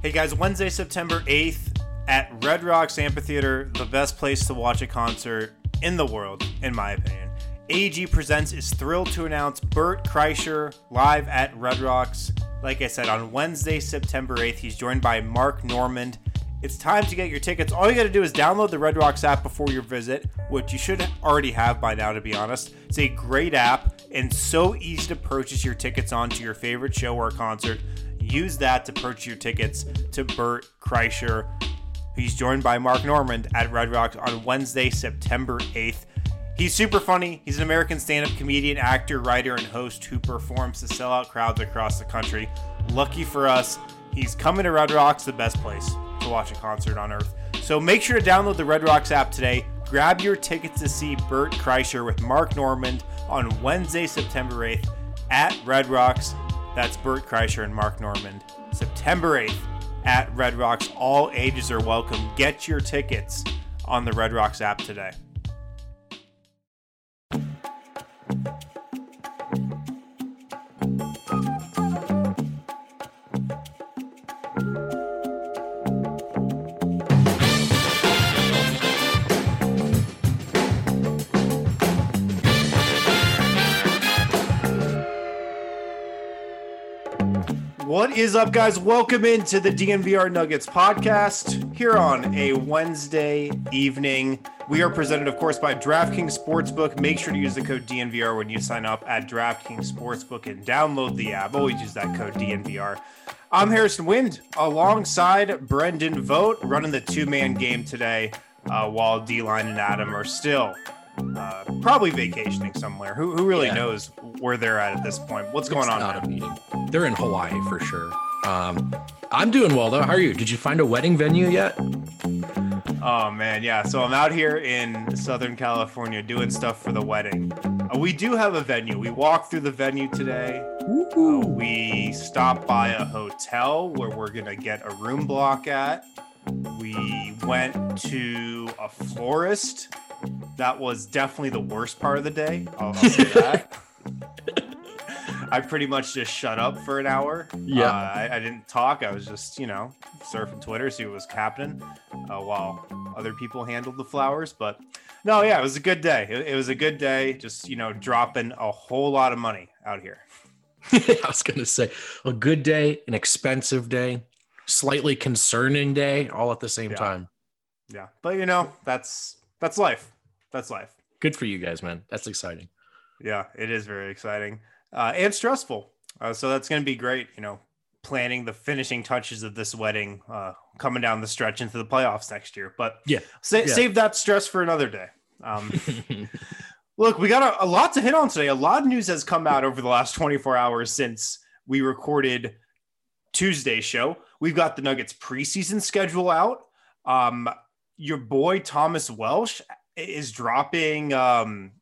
Hey guys, Wednesday, September 8th at Red Rocks Amphitheater, the best place to watch a concert in the world, in my opinion. AG Presents is thrilled to announce Bert Kreischer live at Red Rocks. Like I said, on Wednesday, September 8th, he's joined by Mark Normand. It's time to get your tickets. All you got to do is download the Red Rocks app before your visit, which you should already have by now, to be honest. It's a great app and so easy to purchase your tickets onto your favorite show or concert. Use that to purchase your tickets to Bert Kreischer. He's joined by Mark Normand at Red Rocks on Wednesday, September 8th. He's super funny. He's an American stand up comedian, actor, writer, and host who performs to sell out crowds across the country. Lucky for us, he's coming to Red Rocks, the best place to watch a concert on earth. So make sure to download the Red Rocks app today. Grab your tickets to see Bert Kreischer with Mark Normand on Wednesday, September 8th at Red Rocks. That's Bert Kreischer and Mark Normand. September 8th at Red Rocks. All ages are welcome. Get your tickets on the Red Rocks app today. What is up, guys? Welcome into the DNVR Nuggets podcast here on a Wednesday evening. We are presented, of course, by DraftKings Sportsbook. Make sure to use the code DNVR when you sign up at DraftKings Sportsbook and download the app. Always use that code DNVR. I'm Harrison Wind alongside Brendan Vogt, running the two man game today uh, while D Line and Adam are still uh, probably vacationing somewhere. Who, who really Yeah. knows where they're at at this point? What's going It's on? Not a meeting. They're in Hawaii for sure. Um, I'm doing well though. How are you? Did you find a wedding venue yet? Oh man, yeah. So I'm out here in Southern California doing stuff for the wedding. Uh, we do have a venue. We walked through the venue today. Uh, we stopped by a hotel where we're gonna get a room block at. We went to a florist. That was definitely the worst part of the day. I'll, I'll say that. I pretty much just shut up for an hour. Yeah. Uh, I, I didn't talk. I was just, you know, surfing Twitter, see what was happening uh, while other people handled the flowers. But no, yeah, it was a good day. It, it was a good day. Just, you know, dropping a whole lot of money out here. I was gonna say a good day, an expensive day, slightly concerning day, all at the same Yeah. time. Yeah. But, you know, that's that's life. That's life. Good for you guys, man. That's exciting. Yeah, it is very exciting uh, and stressful. Uh, so that's going to be great. You know, planning the finishing touches of this wedding uh, coming down the stretch into the playoffs next year. But Yeah. sa- Yeah. save that stress for another day. Um, look, we got a, a lot to hit on today. A lot of news has come out over the last 24 hours since we recorded Tuesday's show. We've got the Nuggets preseason schedule out. Um, your boy Thomas Welsh is dropping um,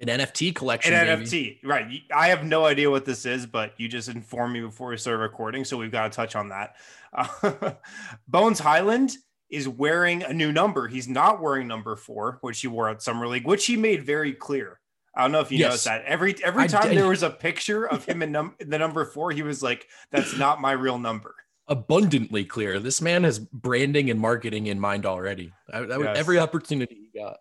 An NFT collection. an baby. NFT, right? I have no idea what this is, but you just informed me before we started recording, so we've got to touch on that. Uh, Bones Hyland is wearing a new number. He's not wearing number four, which he wore at Summer League, which he made very clear. I don't know if you Yes. noticed that. Every every I time did. there was a picture of him in num- the number four, he was like, "That's not my real number." Abundantly clear. This man has branding and marketing in mind already. I, would- Yes. Every opportunity got.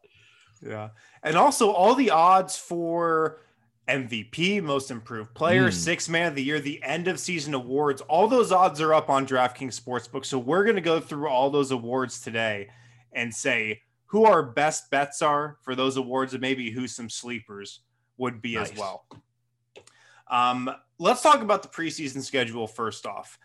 Yeah. And also all the odds for MVP, most improved player, Mm. six man of the year, the end of season awards, all those odds are up on DraftKings Sportsbook. So we're going to go through all those awards today and say who our best bets are for those awards and maybe who some sleepers would be as well. Um, let's talk about the preseason schedule first off.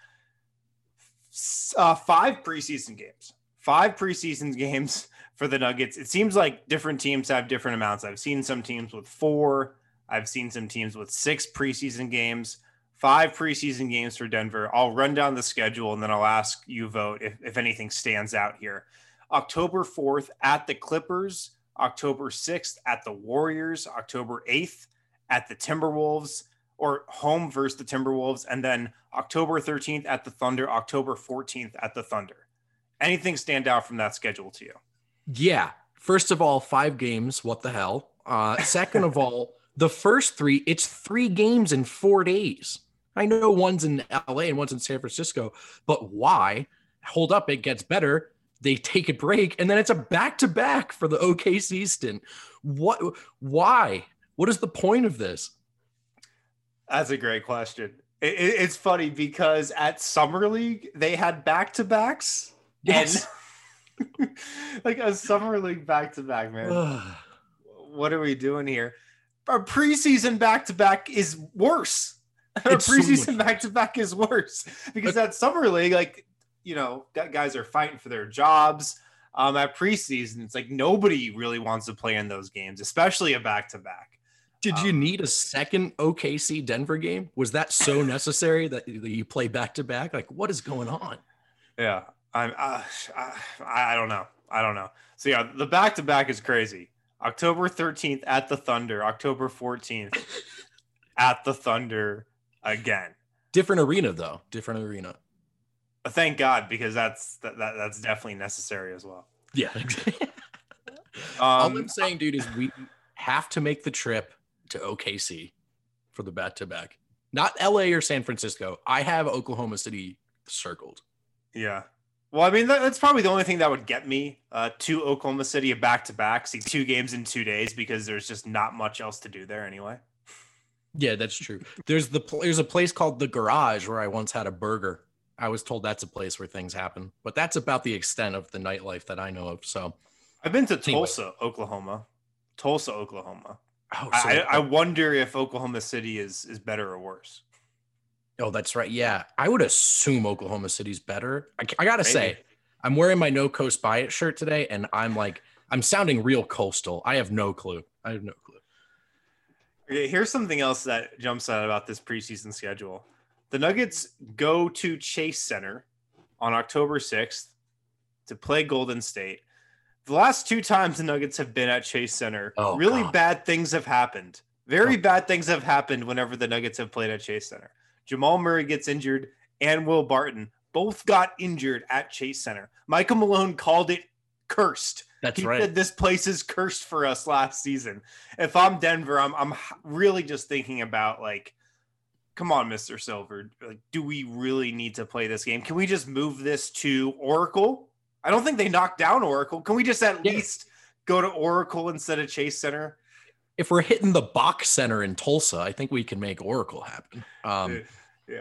Uh, five preseason games, five preseason games for the Nuggets. It seems like different teams have different amounts. I've seen some teams with four. I've seen some teams with six preseason games, five preseason games for Denver. I'll run down the schedule and then I'll ask you Vogt if, if anything stands out here. October 4th at the Clippers, October 6th at the Warriors, October 8th at the Timberwolves, or home versus the Timberwolves, and then October 13th at the Thunder, October 14th at the Thunder. Anything stand out from that schedule to you? Yeah. First of all, five games. What the hell? Uh, second of all, the first three, it's three games in four days. I know one's in LA and one's in San Francisco, but why? Hold up, it gets better. They take a break, and then it's a back to back for the OKC stint. What? Why? What is the point of this? That's a great question. It, it, it's funny because at Summer League they had back to backs. Yes. And like a Summer League back to back, man. what are we doing here? Our preseason back to back is worse. Our It's preseason back to back is worse because that Summer League, like, you know, gu- guys are fighting for their jobs. Um, at preseason, it's like nobody really wants to play in those games, especially a back to back. Did you Um, need a second OKC Denver game? Was that so necessary that you play back to back? Like, what is going on? Yeah, I'm. Uh, I, I don't know. I don't know. So yeah, the back to back is crazy. October 13th at the Thunder. October 14th at the Thunder again. Different arena though. Different arena. But thank God because that's that, that that's definitely necessary as well. Yeah. All Um, I'm saying, dude, is we have to make the trip to OKC for the back to back. Not LA or San Francisco. I have Oklahoma City circled. yeah. Well, I mean that, that's probably the only thing that would get me uh, to Oklahoma City a back to back, see two games in two days because there's just not much else to do there anyway. Yeah, that's true. There's the there's a place called the Garage where I once had a burger. I was told that's a place where things happen, but that's about the extent of the nightlife that I know of. So, I've been to Anyway. Tulsa, Oklahoma. Tulsa, Oklahoma. oh, so I, I I wonder if Oklahoma City is is better or worse. Oh, that's right. Yeah, I would assume Oklahoma City's better. I, I gotta say, I'm wearing my No Coast Bias shirt today, and I'm like, I'm sounding real coastal. I have no clue. I have no clue. Okay, here's something else that jumps out about this preseason schedule. The Nuggets go to Chase Center on October 6th to play Golden State. The last two times the Nuggets have been at Chase Center, Oh, really God. bad things have happened. Very Oh. bad things have happened whenever the Nuggets have played at Chase Center. Jamal Murray gets injured and Will Barton both got injured at Chase Center. Michael Malone called it cursed. That's he right. said this place is cursed for us last season. If I'm Denver, I'm I'm really just thinking about like, come on, Mr. Silver, like, do we really need to play this game? Can we just move this to Oracle? I don't think they knocked down Oracle. Can we just at Yeah. least go to Oracle instead of Chase Center? If we're hitting the box center in Tulsa, I think we can make Oracle happen. Um, yeah,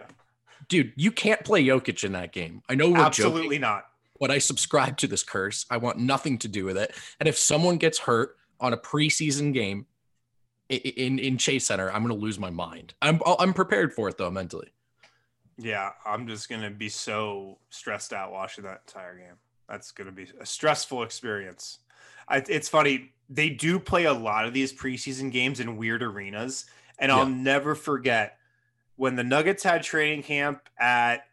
dude, you can't play Jokic in that game. I know we're absolutely joking, not. but I subscribe to this curse. I want nothing to do with it. And if someone gets hurt on a preseason game in in Chase Center, I'm going to lose my mind. I'm I'm prepared for it though mentally. Yeah, I'm just gonna be so stressed out watching that entire game. That's gonna be a stressful experience. I, it's funny they do play a lot of these preseason games in weird arenas, and I'll never forget when the Nuggets had training camp at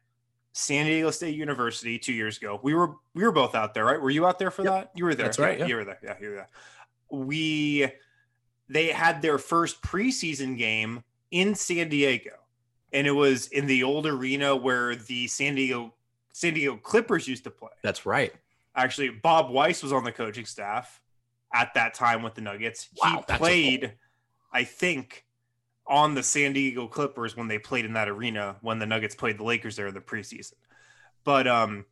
San Diego State University two years ago. We were we were both out there, right? Were you out there for Yep. that? You were there. That's right, yeah. You were there. Yeah, you were there. We they had their first preseason game in San Diego and it was in the old arena where the San Diego San Diego Clippers used to play. That's right. Actually, Bob Weiss was on the coaching staff at that time with the Nuggets. Wow, he played, I think, on the San Diego Clippers when they played in that arena when the Nuggets played the Lakers there in the preseason. But um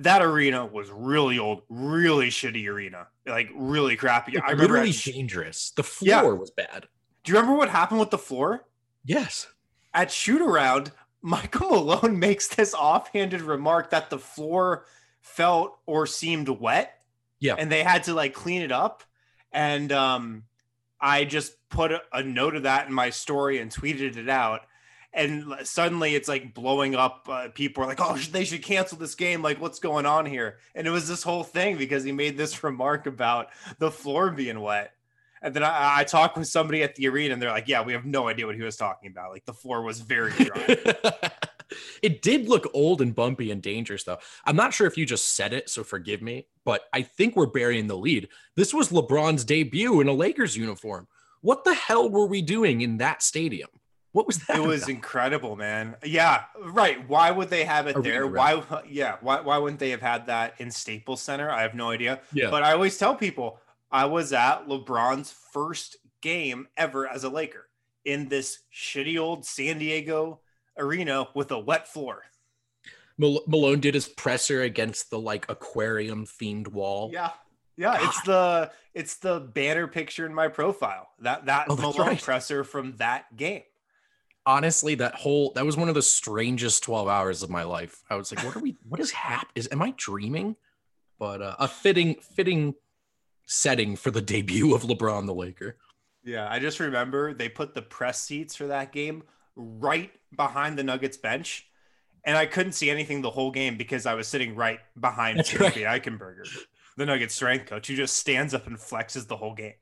that arena was really old, really shitty arena, like really crappy. I remember. literally at- dangerous. The Yeah. floor was bad. Do you remember what happened with the floor? Yes. at shoot around, Michael Malone makes this offhanded remark that the floor felt or seemed wet. Yeah. And they had to like clean it up. And um, I just put a, a note of that in my story and tweeted it out. And suddenly it's like blowing up. Uh, people are like, oh, they should cancel this game. Like, what's going on here? And it was this whole thing because he made this remark about the floor being wet. And then I, I talked with somebody at the arena and they're like, yeah, we have no idea what he was talking about. Like the floor was very dry. it did look old and bumpy and dangerous though. I'm not sure if you just said it, so forgive me, but I think we're burying the lead. This was LeBron's debut in a Lakers uniform. What the hell were we doing in that stadium? What was that? it was about? incredible, man. Yeah, right. Why would they have it Arena there? Why? Yeah, why? Why wouldn't they have had that in Staples Center? I have no idea. yeah. But I always tell people I was at LeBron's first game ever as a Laker in this shitty old San Diego arena with a wet floor. Mal- Malone did his presser against the like aquarium themed wall. Yeah. Yeah, it's the it's the banner picture in my profile. That that Oh, Malone right. presser from that game. Honestly, that whole that was one of the strangest 12 hours of my life. I was like, what are we what is hap is am I dreaming? But uh, a fitting fitting setting for the debut of LeBron the Laker. Yeah, I just remember they put the press seats for that game right behind the Nuggets bench, and I couldn't see anything the whole game because I was sitting right behind That's Timothy Eichenberger, the Nuggets strength coach, who just stands up and flexes the whole game.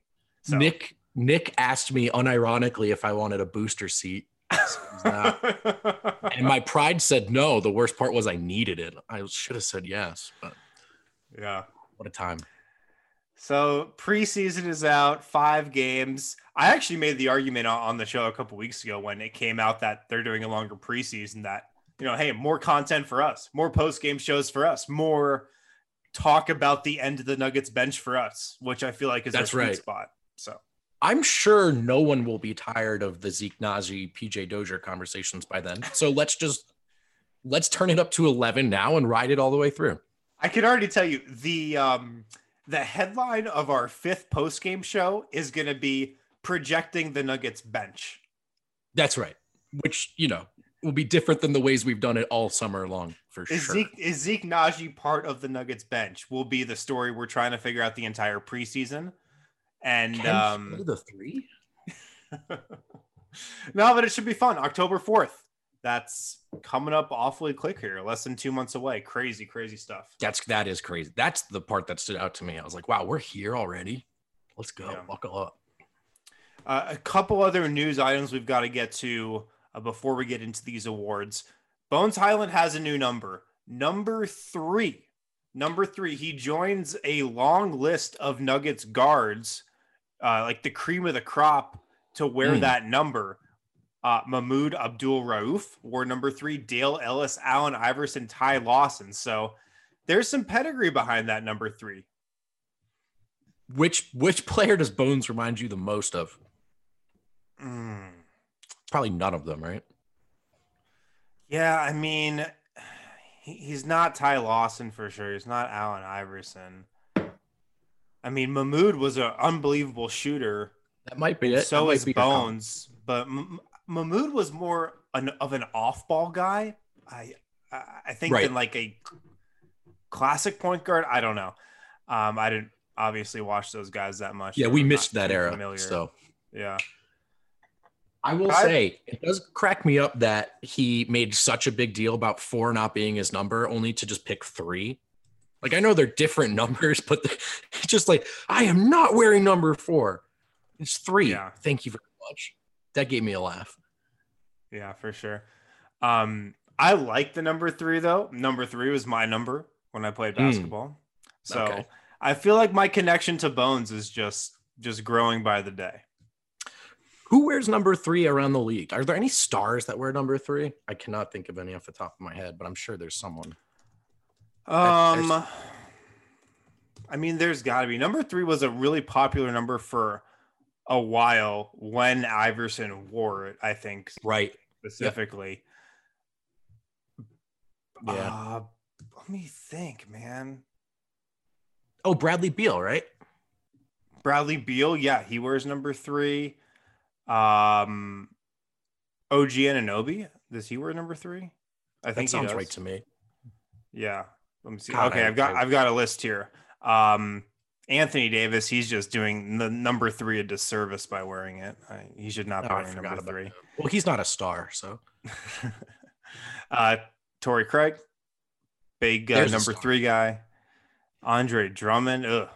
So. Nick Nick asked me unironically if I wanted a booster seat. So it was that. and my pride said no. The worst part was I needed it. I should have said yes, but yeah. what a time. So preseason is out, five games. I actually made the argument on- the show a couple weeks ago when it came out that they're doing a longer preseason. That you know, hey, more content for us, more post game shows for us, more talk about the end of the Nuggets bench for us, which I feel like is That's our sweet right. spot. So I'm sure no one will be tired of the Zeke Nnaji, PJ Dozier conversations by then. So let's just let's turn it up to 11 now and ride it all the way through. I can already tell you the um the headline of our fifth post game show is going to be projecting the Nuggets bench. That's right. Which, you know, will be different than the ways we've done it all summer long for Is sure. Zeke is Zeke Nnaji part of the Nuggets bench? Will be the story we're trying to figure out the entire preseason. And um the three? no, but it should be fun. October 4th. That's coming up awfully quick here, less than two months away. Crazy, crazy stuff. That's that is crazy. That's the part that stood out to me. I was like, wow, we're here already. Let's go. Yeah. Buckle up. Uh, a couple other news items we've got to get to uh, before we get into these awards. Bones Hyland has a new number, number three. Number three, he joins a long list of Nuggets guards, uh, like the cream of the crop, to wear Hmm. that number. Uh, Mahmoud Abdul Rauf wore number three, Dale Ellis, Allen Iverson, Ty Lawson. So there's some pedigree behind that number three. Which which player does Bones remind you the most of? Mm. Probably none of them, right? Yeah, I mean, he, he's not Ty Lawson for sure. He's not Allen Iverson. I mean, Mahmoud was an unbelievable shooter. That might be it. so is. Bones, but Mahmoud was more an, of an off-ball guy. I I think Right. than like a classic point guard. I don't know. Um, I didn't obviously watch those guys that much. Yeah, we missed that era. familiar. So yeah, I will I- say it does crack me up that he made such a big deal about four not being his number, only to just pick three. Like I know they're different numbers, but it's just like I am not wearing number four. It's three. Yeah. Thank you very much. That gave me a laugh. Yeah, for sure. Um, I like the number three though. Number three was my number when I played Mm. basketball. So Okay. I feel like my connection to Bones is just just growing by the day. Who wears number three around the league? Are there any stars that wear number three? I cannot think of any off the top of my head, but I'm sure there's someone. Um, there's- I mean, there's got to be number three was a really popular number for a while when Iverson wore it. I think Right. specifically. Yeah. Uh, let me think, man. Oh, Bradley Beal, right? Bradley Beal, yeah, he wears number three. Um, OG Anunoby, does he wear number three? I think he sounds does. right to me. Yeah, let me see. God, okay, I- I've got I- I've got a list here. Um, Anthony Davis, he's just doing the number three a disservice by wearing it. I, he should not be Oh, wearing number three. Well, he's not a star, so uh, Torrey Craig, big uh, number three guy. Andre Drummond. Ugh.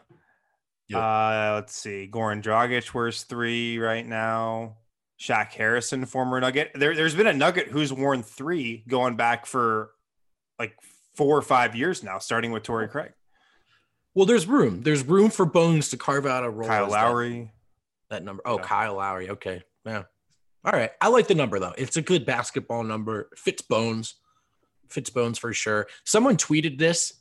Uh, let's see. Goran Dragic wears three right now. Shaq Harrison, former Nugget. There, there's been a Nugget who's worn three going back for like four or five years now, starting with Torrey Craig, well, there's room. There's room for Bones to carve out a role. Kyle as that- Lowry. That, number. Oh, Yeah. Kyle Lowry. Okay. Yeah. All right. I like the number though. It's a good basketball number. Fits Bones. Fits Bones for sure. Someone tweeted this.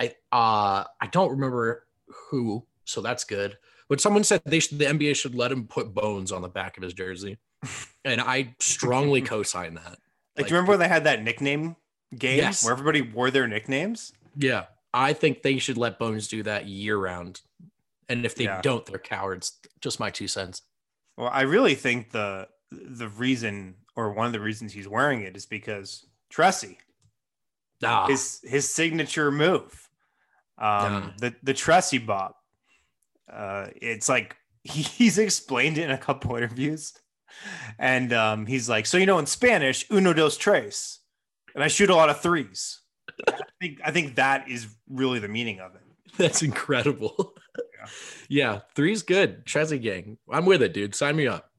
I uh I don't remember who, so that's good. But someone said they should the NBA should let him put Bones on the back of his jersey. And I strongly co-sign that. Like, do you remember when they had that nickname game Yes. where everybody wore their nicknames? Yeah, I think they should let Bones do that year round. And if they Yeah. don't, they're cowards. Just my two cents. Well, I really think the the reason or one of the reasons he's wearing it is because Tressie, Ah, his his signature move, um, Yeah. the the Tressie bop. Uh, it's like he's explained it in a couple interviews, and um, he's like, so you know, in Spanish, uno dos tres, and I shoot a lot of threes. I think I think that is really the meaning of it. that's incredible. Yeah. yeah, three's good. Chezzy gang. I'm with it, dude. Sign me up.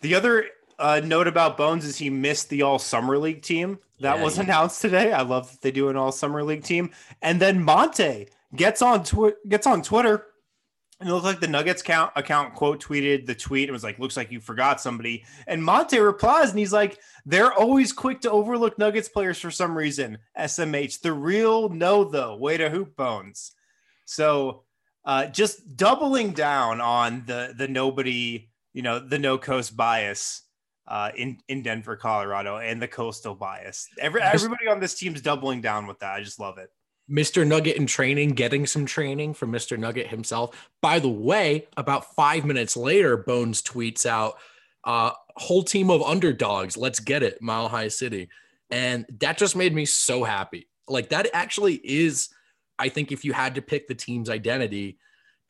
The other uh, note about Bones is he missed the All Summer League team that Yeah, was he- announced today. I love that they do an All Summer League team. And then Monte gets on gets on Twitter, and it looked like the Nuggets count account quote tweeted the tweet. It was like, "Looks like you forgot somebody." And Monte replies, and he's like, "They're always quick to overlook Nuggets players for some reason." SMH, the real no though. Way to hoop Bones. So. Uh, just doubling down on the the nobody you know the no coast bias uh, in in Denver, Colorado, and the coastal bias. Every everybody on this team's doubling down with that. I just love it. Mr. Nugget in training, getting some training from Mr. Nugget himself. By the way, about five minutes later, Bones tweets out, uh, whole team of underdogs, let's get it, Mile High City. And that just made me so happy. Like that actually is, I think, if you had to pick the team's identity,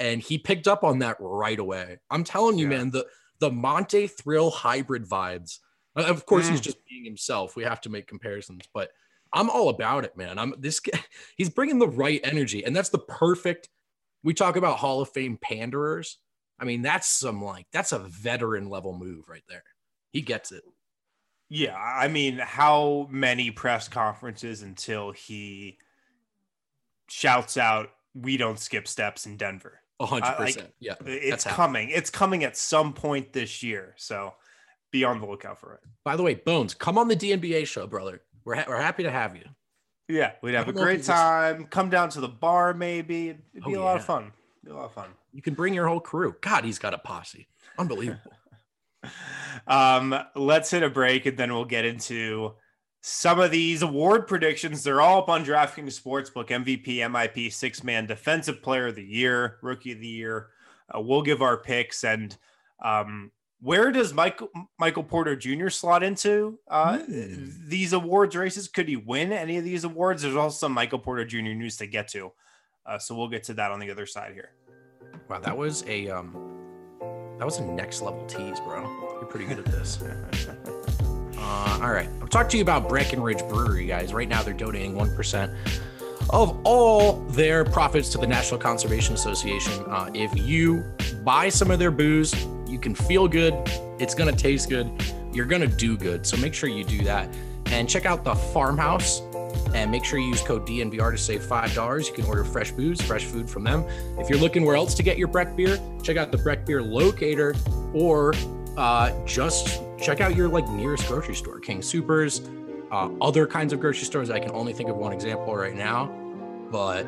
and he picked up on that right away. I'm telling you, Yeah. man, the the Monte Thrill hybrid vibes. Of course, he's Mm. just being himself. We have to make comparisons, but I'm all about it, man. I'm this guy, he's bringing the right energy, and that's the perfect. We talk about Hall of Fame panderers. I mean, that's some like that's a veteran level move right there. He gets it. Yeah, I mean, how many press conferences until he shouts out, "We don't skip steps in Denver." A hundred percent. Yeah, It's coming. It's coming at some point this year. So be on the lookout for it. By the way, Bones, come on the DNBA show, brother. We're ha- we're happy to have you. Yeah, we'd have a don't know if great time. Come down to the bar, maybe. It'd be Oh, a lot of yeah. fun. Be a lot of fun. You can bring your whole crew. God, he's got a posse. Unbelievable. Um, let's hit a break and then we'll get into some of these award predictions. They're all up on DraftKings Sportsbook MVP, MIP, six man defensive player of the year, rookie of the year. Uh, we'll give our picks and um, where does Michael Michael Porter Jr. slot into uh, Hmm. these awards races? Could he win any of these awards? There's also some Michael Porter Jr. news to get to, uh, so we'll get to that on the other side here. wow, that was a um, that was a next level tease, bro. You're pretty good at this. Uh, all right. I'll talk to you about Breckenridge Brewery, guys. Right now, they're donating 1% of all their profits to the National Conservation Association. Uh, if you buy some of their booze, you can feel good. It's going to taste good. You're going to do good. So make sure you do that. And check out the farmhouse and make sure you use code DNVR to save $5. You can order fresh booze, fresh food from them. If you're looking where else to get your Breck beer, check out the Breck Beer Locator or uh, just check out your like nearest grocery store, King Supers, uh, other kinds of grocery stores. I can only think of one example right now, but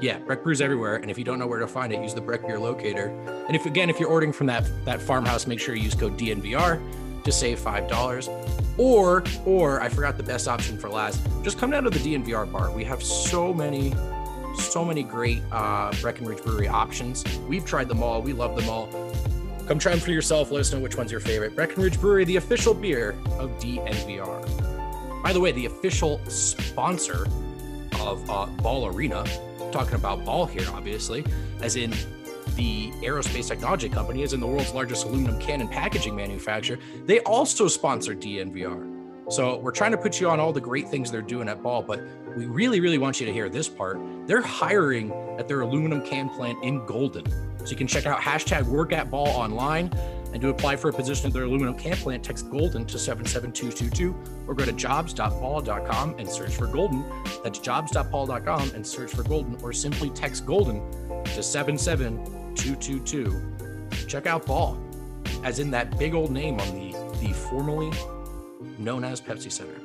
yeah, Breck Brew's everywhere. And if you don't know where to find it, use the Breck Beer Locator. And if again, if you're ordering from that that farmhouse, make sure you use code DNVR to save five dollars. Or or I forgot the best option for last. Just come down to the DNVR bar. We have so many so many great uh, Breckenridge Brewery options. We've tried them all. We love them all. Come try them for yourself. Let us know which one's your favorite. Breckenridge Brewery, the official beer of DNVR. By the way, the official sponsor of uh, Ball Arena, talking about ball here, obviously, as in the aerospace technology company, as in the world's largest aluminum can and packaging manufacturer. They also sponsor DNVR. So we're trying to put you on all the great things they're doing at Ball, but we really, really want you to hear this part. They're hiring at their aluminum can plant in Golden. So you can check out hashtag work at ball online and to apply for a position at their aluminum can plant, text Golden to 77222 or go to jobs.ball.com and search for Golden. That's jobs.ball.com and search for Golden or simply text Golden to 77222. Check out Ball, as in that big old name on the, the formerly known as Pepsi Center.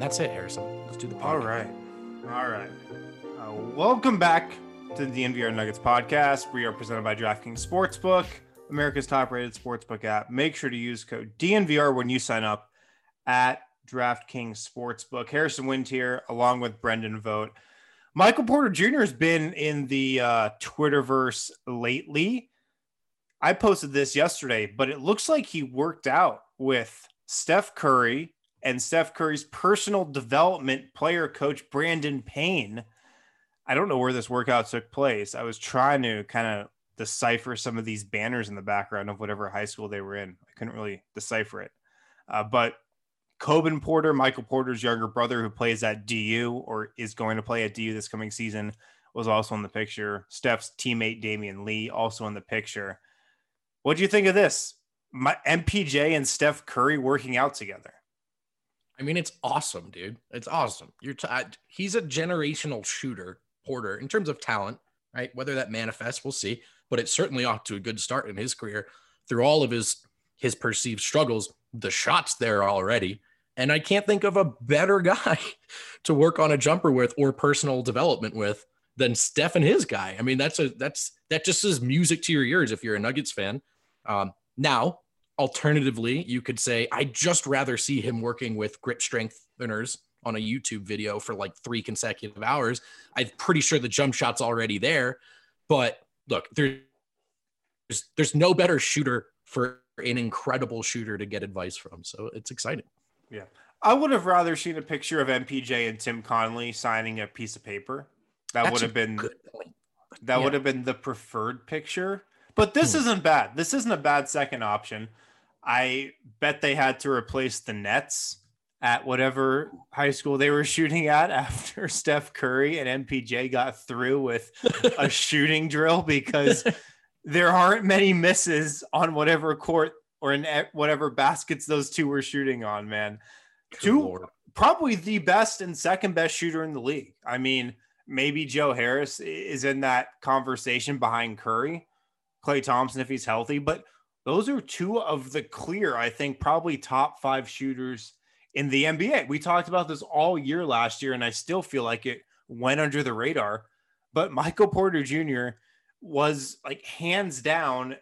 And that's it, Harrison. Let's do the podcast. All right. All right. Uh, welcome back to the NVR Nuggets podcast. We are presented by DraftKings Sportsbook, America's top rated sportsbook app. Make sure to use code DNVR when you sign up at DraftKings Sportsbook. Harrison Wind here, along with Brendan Vogt. Michael Porter Jr. has been in the uh, Twitterverse lately. I posted this yesterday, but it looks like he worked out with Steph Curry and Steph Curry's personal development player coach, Brandon Payne. I don't know where this workout took place. I was trying to kind of decipher some of these banners in the background of whatever high school they were in. I couldn't really decipher it. Uh, but Coban Porter, Michael Porter's younger brother, who plays at DU or is going to play at DU this coming season, was also in the picture. Steph's teammate Damion Lee also in the picture. What do you think of this? My MPJ and Steph Curry working out together. I mean, it's awesome, dude. It's awesome. You're he's a generational shooter, Porter, in terms of talent, right? Whether that manifests, we'll see. But it's certainly off to a good start in his career. Through all of his his perceived struggles, the shots there already. And I can't think of a better guy to work on a jumper with or personal development with than Steph and his guy. I mean, that's a that's that just is music to your ears if you're a Nuggets fan. Um, now, alternatively, you could say I'd just rather see him working with grip strengtheners on a YouTube video for like three consecutive hours. I'm pretty sure the jump shot's already there. But look, there's there's no better shooter for an incredible shooter to get advice from. So it's exciting. Yeah. I would have rather seen a picture of MPJ and Tim Connelly signing a piece of paper. That That's would have been that yeah. would have been the preferred picture. But this hmm. isn't bad. This isn't a bad second option. I bet they had to replace the nets at whatever high school they were shooting at after Steph Curry and MPJ got through with a shooting drill because there aren't many misses on whatever court or in whatever baskets those two were shooting on, man. Good two Lord. probably the best and second best shooter in the league. I mean, maybe Joe Harris is in that conversation behind Curry, Klay Thompson if he's healthy, but those are two of the clear, I think, probably top five shooters in the NBA. We talked about this all year last year, and I still feel like it went under the radar. But Michael Porter Jr. was like hands down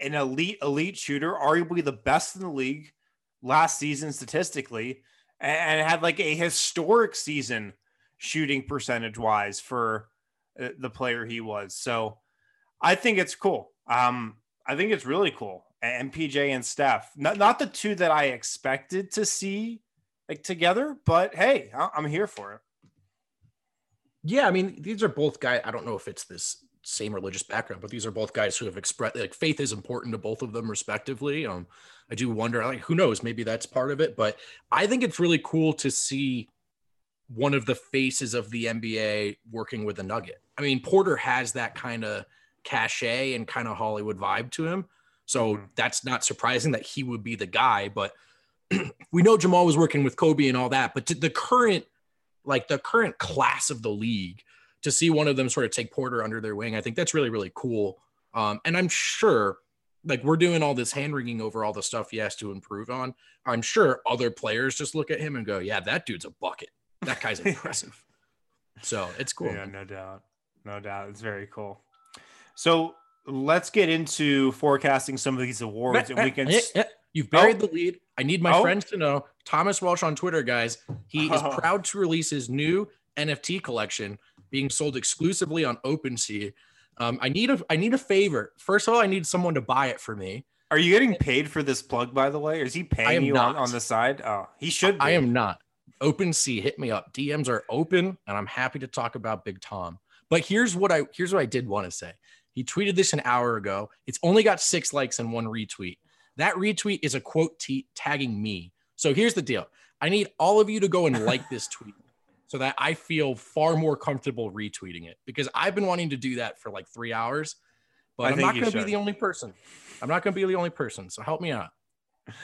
an elite, elite shooter, arguably the best in the league last season statistically, and had like a historic season shooting percentage wise for uh, the player he was. So I think it's cool. Um, I think it's really cool. MPJ and Steph, not, not the two that I expected to see like together, but hey, I'm here for it. Yeah, I mean, these are both guys. I don't know if it's this same religious background, but these are both guys who have expressed like faith is important to both of them respectively. Um, I do wonder, like, who knows, maybe that's part of it, but I think it's really cool to see one of the faces of the NBA working with a nugget. I mean, Porter has that kind of cachet and kind of Hollywood vibe to him. So mm-hmm. that's not surprising that he would be the guy, but we know Jamal was working with Kobe and all that, but the current like the current class of the league to see one of them sort of take Porter under their wing, I think that's really, really cool. Um, and I'm sure, like, we're doing all this hand wringing over all the stuff he has to improve on. I'm sure other players just look at him and go, yeah, that dude's a bucket. That guy's impressive. so it's cool. Yeah, no doubt. No doubt. It's very cool. So let's get into forecasting some of these awards and we can. You've buried oh. the lead. I need my oh. friends to know. Thomas Welsh on Twitter, guys. He is oh. proud to release his new NFT collection being sold exclusively on OpenSea. Um, I need a I need a favor. First of all, I need someone to buy it for me. Are you getting paid for this plug, by the way? Is he paying you on, on, the side? Oh, he should. Be. I am not. OpenSea, hit me up. DMs are open, and I'm happy to talk about Big Tom. But here's what I here's what I did want to say. He tweeted this an hour ago. It's only got six likes and one retweet. That retweet is a quote t- tagging me. So here's the deal. I need all of you to go and like this tweet so that I feel far more comfortable retweeting it because I've been wanting to do that for like three hours, but I am not going to be the only person. I'm not going to be the only person. So help me out.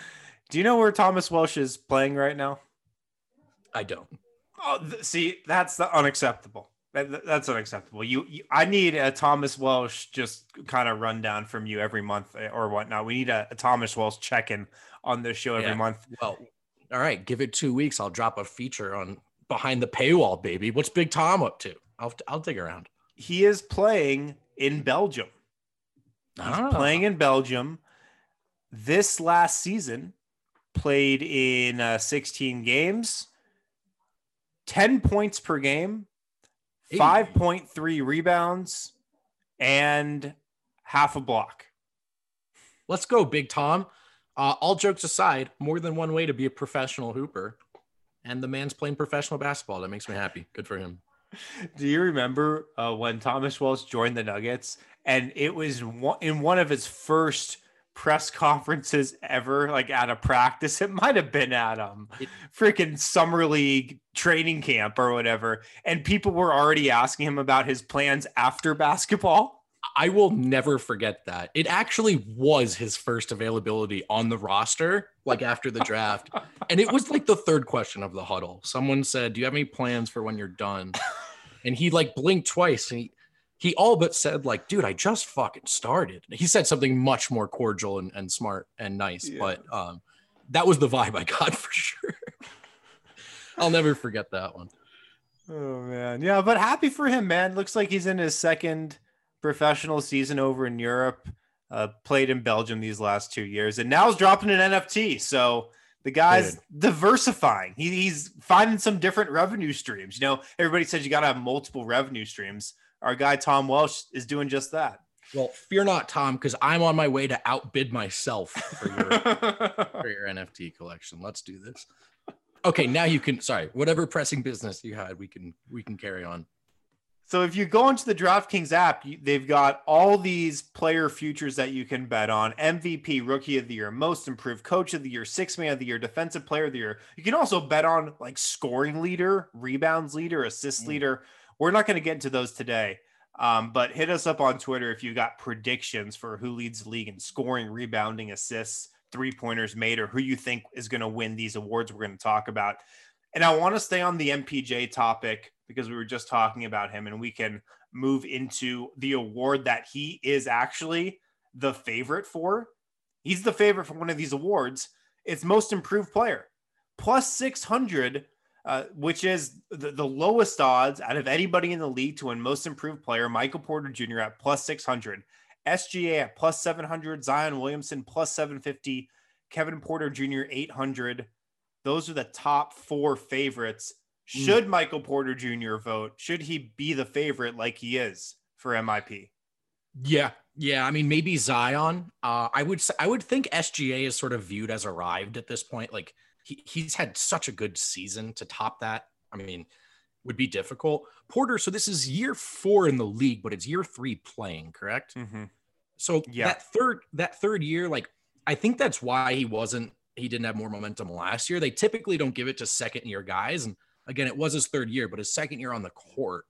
Do you know where Thomas Welsh is playing right now? I don't. Oh, th- see, that's the unacceptable. That, that's unacceptable. You, you, I need a Thomas Welsh just kind of rundown from you every month eh, or whatnot. We need a, a Thomas Welsh check in on this show every yeah. month. Well, all right, give it two weeks. I'll drop a feature on behind the paywall, baby. What's Big Tom up to? I'll I'll dig around. He is playing in Belgium. He's ah. playing in Belgium. This last season, played in uh, 16 games, 10 points per game, 5.3 rebounds, and half a block. Let's go, Big Tom. Uh, all jokes aside, more than one way to be a professional hooper. And the man's playing professional basketball. That makes me happy. Good for him. Do you remember uh, when Thomas Welsh joined the Nuggets and it was one, in one of his first press conferences ever, like at a practice? It might have been at um freaking summer league training camp or whatever, and people were already asking him about his plans after basketball. I will never forget that. It actually was his first availability on the roster, like after the draft. and it was like the third question of the huddle. Someone said, Do you have any plans for when you're done? And he like blinked twice and he, he all but said, like, dude, I just fucking started. He said something much more cordial and, and smart and nice, yeah. but um, that was the vibe I got for sure. I'll never forget that one. Oh man. Yeah, but happy for him, man. Looks like he's in his second professional season over in Europe. Uh, played in Belgium these last two years, and now he's dropping an NFT. So the guy's Good. diversifying. He, he's finding some different revenue streams. You know, everybody says you got to have multiple revenue streams. Our guy Tom Welsh is doing just that. Well, fear not, Tom, because I'm on my way to outbid myself for your for your NFT collection. Let's do this. Okay, now you can. Sorry, whatever pressing business you had, we can we can carry on. So if you go into the DraftKings app, they've got all these player futures that you can bet on: MVP, Rookie of the Year, Most Improved, Coach of the Year, Six Man of the Year, Defensive Player of the Year. You can also bet on like scoring leader, rebounds leader, assist mm. leader. We're not going to get into those today, um, but hit us up on Twitter if you got predictions for who leads the league in scoring, rebounding, assists, three pointers made, or who you think is going to win these awards we're going to talk about. And I want to stay on the MPJ topic because we were just talking about him, and we can move into the award that he is actually the favorite for. He's the favorite for one of these awards. It's most improved player, plus 600, uh, which is the, the lowest odds out of anybody in the league to win most improved player. Michael Porter Jr. at plus 600, SGA at plus 700, Zion Williamson plus 750, Kevin Porter Jr. 800. Those are the top four favorites Hmm. Should mm. Michael Porter Jr. Vogt? Should he be the favorite like he is for MIP? Yeah, yeah. I mean, maybe Zion. Uh, I would I would think SGA is sort of viewed as arrived at this point. Like he, he's had such a good season to top that. I mean, would be difficult. Porter. So this is year four in the league, but it's year three playing. Correct. Mm-hmm. So yeah. that third that third year, like I think that's why he wasn't he didn't have more momentum last year. They typically don't give it to second year guys, and Again, it was his third year, but his second year on the court.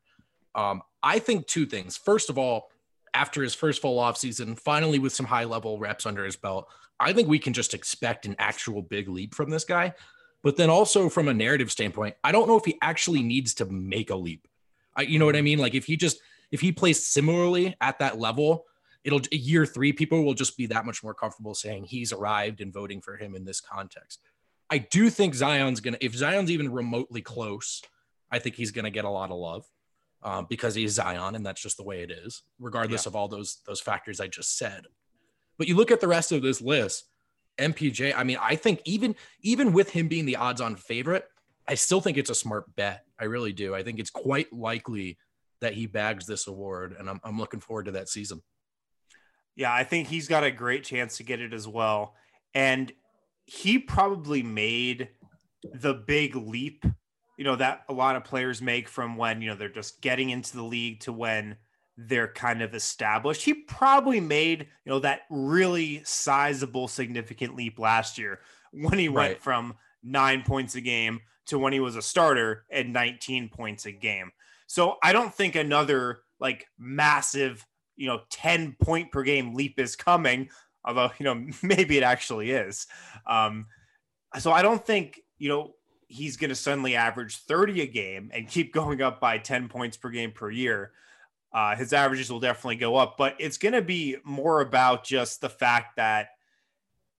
Um, I think two things. First of all, after his first full off season, finally with some high level reps under his belt, I think we can just expect an actual big leap from this guy. But then also from a narrative standpoint, I don't know if he actually needs to make a leap. I, you know what I mean? Like if he just if he plays similarly at that level, it'll year three people will just be that much more comfortable saying he's arrived and voting for him in this context. I do think Zion's gonna if Zion's even remotely close, I think he's gonna get a lot of love um, because he's Zion, and that's just the way it is, regardless yeah. of all those those factors I just said. But you look at the rest of this list, MPJ. I mean, I think even even with him being the odds-on favorite, I still think it's a smart bet. I really do. I think it's quite likely that he bags this award, and I'm I'm looking forward to that season. Yeah, I think he's got a great chance to get it as well. And he probably made the big leap, you know, that a lot of players make from when, you know, they're just getting into the league to when they're kind of established. He probably made, you know, that really sizable, significant leap last year when he right. went from nine points a game to when he was a starter at 19 points a game. So I don't think another like massive, you know, 10 point per game leap is coming although you know maybe it actually is. Um, so I don't think you know he's going to suddenly average 30 a game and keep going up by 10 points per game per year. Uh, his averages will definitely go up, but it's going to be more about just the fact that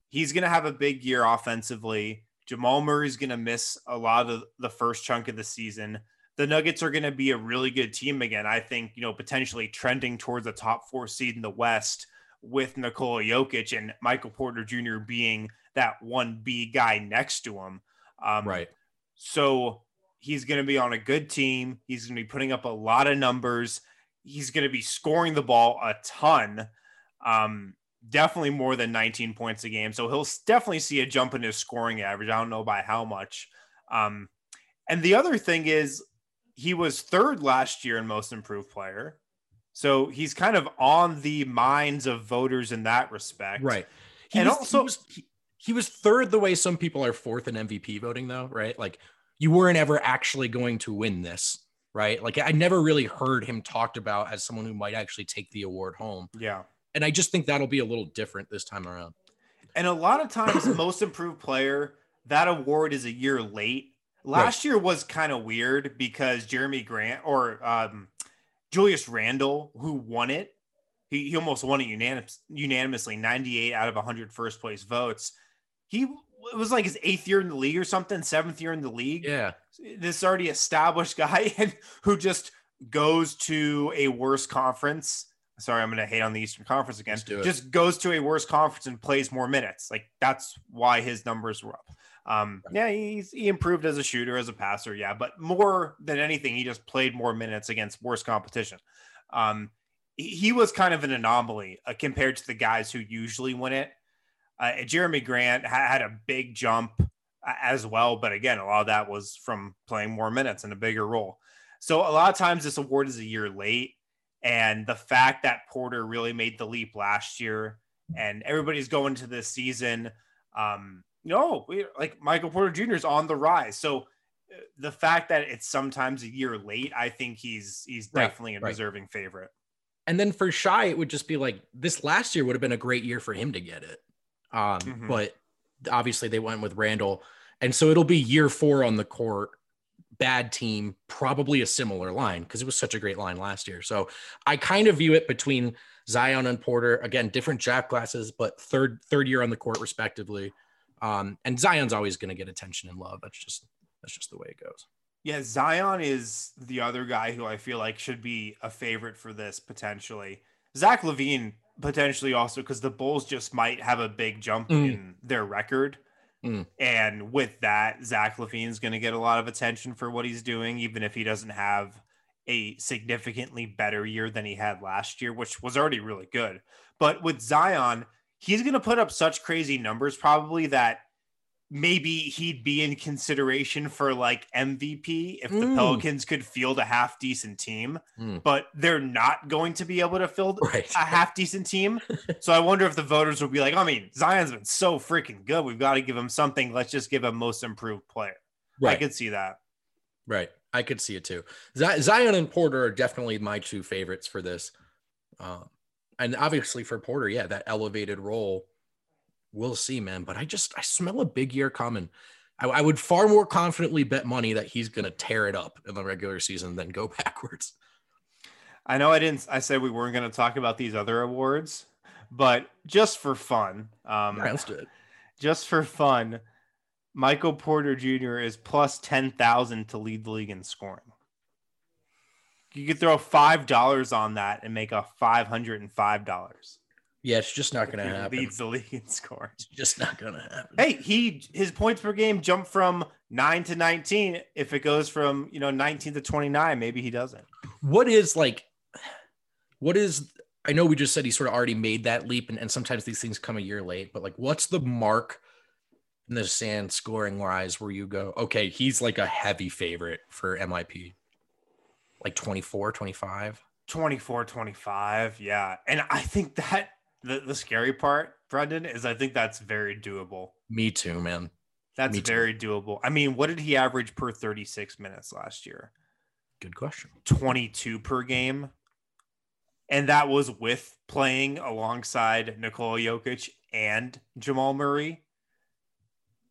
he's going to have a big year offensively. Jamal Murray's going to miss a lot of the first chunk of the season. The Nuggets are going to be a really good team again. I think, you know, potentially trending towards the top four seed in the West with Nikola Jokic and Michael Porter Jr. being that one B guy next to him. Um, right. So he's going to be on a good team. He's going to be putting up a lot of numbers. He's going to be scoring the ball a ton. Um, definitely more than 19 points a game. So he'll definitely see a jump in his scoring average. I don't know by how much. Um, and the other thing is, he was third last year in most improved player. So he's kind of on the minds of voters in that respect. Right. He and was, also, he was, he, he was third the way some people are fourth in MVP voting, though, right? Like you weren't ever actually going to win this, right? Like I never really heard him talked about as someone who might actually take the award home. Yeah. And I just think that'll be a little different this time around. And a lot of times, most improved player, that award is a year late. Last right. year was kind of weird because Jerami Grant or um, Julius Randle, who won it, he, he almost won it unanimous, unanimously, 98 out of 100 first place votes. He it was like his eighth year in the league or something, seventh year in the league. Yeah. This already established guy and who just goes to a worse conference. Sorry, I'm going to hate on the Eastern Conference again. Just goes to a worse conference and plays more minutes. Like that's why his numbers were up. Um, yeah, he's, he improved as a shooter, as a passer. Yeah, but more than anything, he just played more minutes against worse competition. Um, he, he was kind of an anomaly uh, compared to the guys who usually win it. Uh, Jerami Grant ha- had a big jump uh, as well, but again, a lot of that was from playing more minutes and a bigger role. So a lot of times this award is a year late, and the fact that Porter really made the leap last year, and everybody's going to this season. Um, no, we, like Michael Porter Jr. is on the rise. So uh, the fact that it's sometimes a year late, I think he's he's definitely right, a deserving right. favorite. And then for Shy, it would just be like this last year would have been a great year for him to get it. Um, mm-hmm. But obviously they went with Randle. And so it'll be year four on the court. Bad team, probably a similar line because it was such a great line last year. So I kind of view it between Zion and Porter. Again, different draft classes, but third third year on the court respectively. Um, and Zion's always going to get attention and love. That's just that's just the way it goes. Yeah, Zion is the other guy who I feel like should be a favorite for this potentially. Zach LaVine potentially also because the Bulls just might have a big jump mm. in their record. Mm. And with that, Zach LaVine's going to get a lot of attention for what he's doing, even if he doesn't have a significantly better year than he had last year, which was already really good. But with Zion, he's going to put up such crazy numbers probably that maybe he'd be in consideration for like MVP if the mm. Pelicans could field a half decent team, mm. but they're not going to be able to field right. a half decent team. so I wonder if the voters will be like, I mean, Zion's been so freaking good. We've got to give him something. Let's just give him most improved player. Right. I could see that. Right. I could see it too. Zion and Porter are definitely my two favorites for this. Um, and obviously for Porter, yeah, that elevated role we'll see, man. But I just I smell a big year coming. I, I would far more confidently bet money that he's going to tear it up in the regular season than go backwards. I know I didn't. I said we weren't going to talk about these other awards, but just for fun, um, let's do it. Just for fun, Michael Porter Jr. is plus ten thousand to lead the league in scoring. You could throw five dollars on that and make a five hundred and five dollars. Yeah, it's just not going to happen. Leads the league in scoring. It's just not going to happen. Hey, he his points per game jump from nine to nineteen. If it goes from you know nineteen to twenty nine, maybe he doesn't. What is like? What is? I know we just said he sort of already made that leap, and, and sometimes these things come a year late. But like, what's the mark in the sand scoring wise where you go, okay, he's like a heavy favorite for MIP, like 24, 25? 24, 25. Yeah. And I think that the, the scary part, Brendan, is I think that's very doable. Me too, man. That's Me very too. doable. I mean, what did he average per 36 minutes last year? Good question. 22 per game. And that was with playing alongside Nikola Jokic and Jamal Murray.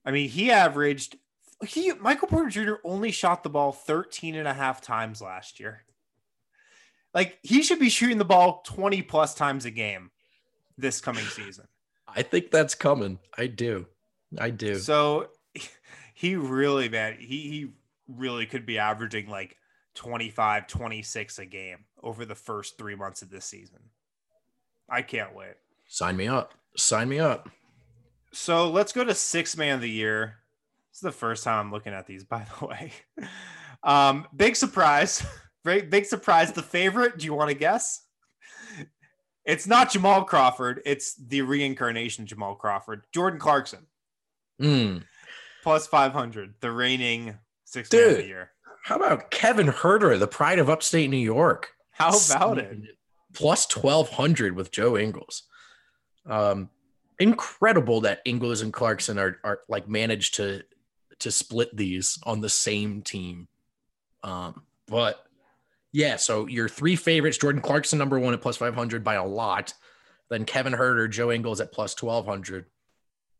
I mean, he averaged he Michael Porter Jr. only shot the ball 13 and a half times last year. Like he should be shooting the ball 20 plus times a game this coming season. I think that's coming. I do. I do. So he really, man, he, he really could be averaging like 25, 26 a game over the first three months of this season. I can't wait. Sign me up. Sign me up. So let's go to six man of the year. This is the first time I'm looking at these, by the way. Um, big surprise. Big, big surprise. The favorite, do you want to guess? It's not Jamal Crawford. It's the reincarnation Jamal Crawford. Jordan Clarkson. Mm. Plus 500. The reigning six man of the year. How about Kevin Huerter, the pride of upstate New York? How about it? Plus 1200 with Joe Ingles. Um, incredible that Ingles and Clarkson are, are like managed to to split these on the same team. Um, but yeah, so your three favorites, Jordan Clarkson number one at plus 500 by a lot. Then Kevin Huerter, Joe Ingles at plus 1200.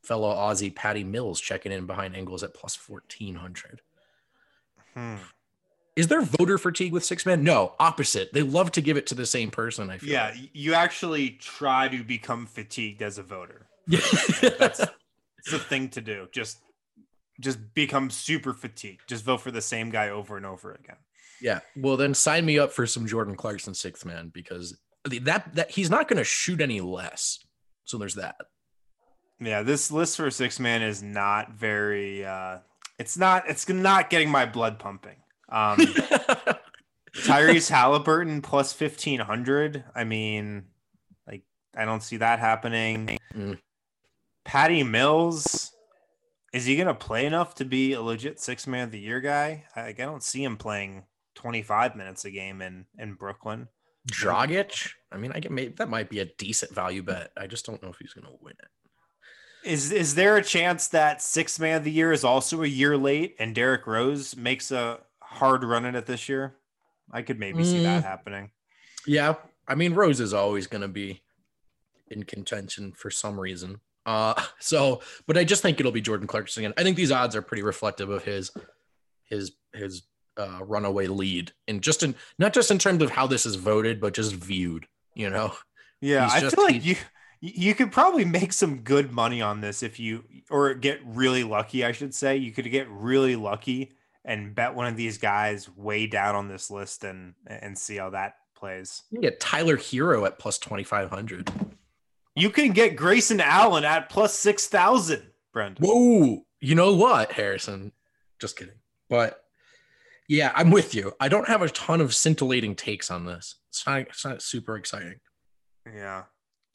Fellow Aussie Patty Mills checking in behind Ingles at plus 1400. Hmm. Is there voter fatigue with six men? No, opposite. They love to give it to the same person. I feel. Yeah, you actually try to become fatigued as a voter. Yeah. That's it's a thing to do. Just just become super fatigued. Just vote for the same guy over and over again. Yeah. Well, then sign me up for some Jordan Clarkson sixth man because that that he's not going to shoot any less. So there's that. Yeah, this list for six man is not very uh it's not it's not getting my blood pumping. Um Tyrese Halliburton plus fifteen hundred. I mean, like I don't see that happening. Mm. Patty Mills, is he gonna play enough to be a legit six man of the year guy? I, I don't see him playing twenty five minutes a game in in Brooklyn. Dragic. I mean, I get maybe that might be a decent value bet. I just don't know if he's going to win it. Is is there a chance that six man of the year is also a year late and Derrick Rose makes a hard run at it this year? I could maybe see that Mm. happening. Yeah, I mean, Rose is always going to be in contention for some reason. Uh, so, but I just think it'll be Jordan Clarkson again. I think these odds are pretty reflective of his his his uh, runaway lead, and just in not just in terms of how this is voted, but just viewed. You know, Yeah, He's I just- feel like you you could probably make some good money on this if you or get really lucky, I should say. You could get really lucky and bet one of these guys way down on this list and and see how that plays. you get Tyler Herro at plus twenty five hundred. You can get Grayson Allen at plus 6,000, Brendan. Whoa, you know what, Harrison? Just kidding, but yeah, I'm with you. I don't have a ton of scintillating takes on this. It's not, it's not super exciting. Yeah.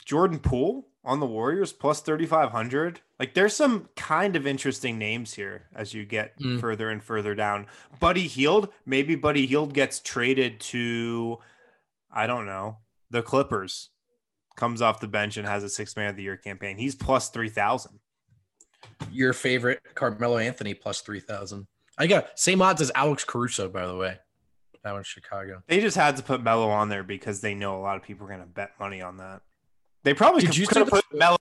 Jordan Poole on the Warriors plus 3,500. Like there's some kind of interesting names here as you get Mm. further and further down. Buddy Hield, maybe Buddy Hield gets traded to, I don't know, the Clippers. Comes off the bench and has a six man of the year campaign. He's plus 3,000. Your favorite Carmelo Anthony plus three thousand. I got same odds as Alex Caruso, by the way. That one's Chicago. They just had to put Melo on there because they know a lot of people are going to bet money on that. They probably Did could, you could see have the- put Melo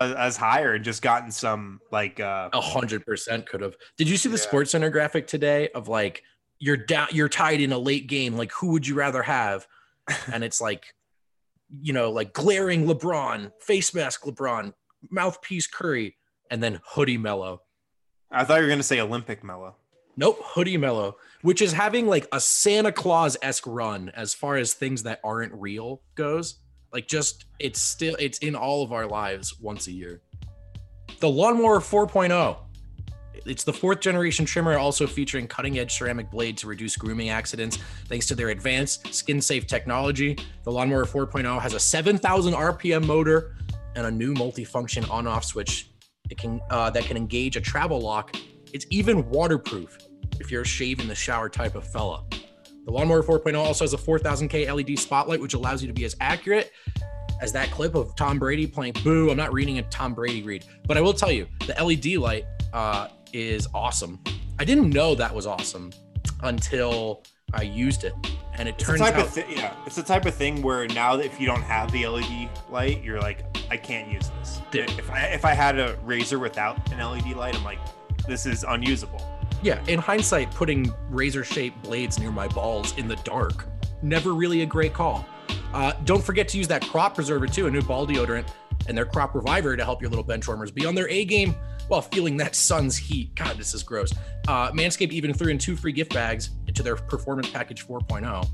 as, as higher and just gotten some like uh A hundred percent could have. Did you see the Yeah. Sports Center graphic today of like you're down, you're tied in a late game. Like who would you rather have? And it's like, you know, like glaring LeBron, face mask LeBron, mouthpiece Curry, and then hoodie Melo. I thought you were going to say Olympic Melo. Nope, hoodie Melo, which is having like a Santa Claus esque run as far as things that aren't real goes. Like, just it's still it's in all of our lives once a year. The Lawnmower 4.0. It's the fourth generation trimmer, also featuring cutting edge ceramic blade to reduce grooming accidents. Thanks to their advanced skin safe technology, the Lawnmower 4.0 has a 7,000 RPM motor and a new multifunction on off switch it can uh, that can engage a travel lock. It's even waterproof if you're a shave in the shower type of fella. The Lawnmower 4.0 also has a 4000K LED spotlight, which allows you to be as accurate as that clip of Tom Brady playing boo. I'm not reading a Tom Brady read, but I will tell you the LED light uh, is awesome. I didn't know that was awesome until I used it, and it It's turns type out of thi- yeah, it's the type of thing where now that if you don't have the LED light, you're like, I can't use this. Dude. If I if I had a razor without an LED light, I'm like, this is unusable. Yeah, in hindsight, putting razor shaped blades near my balls in the dark, never really a great call. Uh, don't forget to use that crop preserver too, a new ball deodorant, and their crop reviver to help your little bench warmers be on their A game while feeling that sun's heat. God, this is gross. Uh, Manscaped even threw in two free gift bags into their Performance Package 4.0.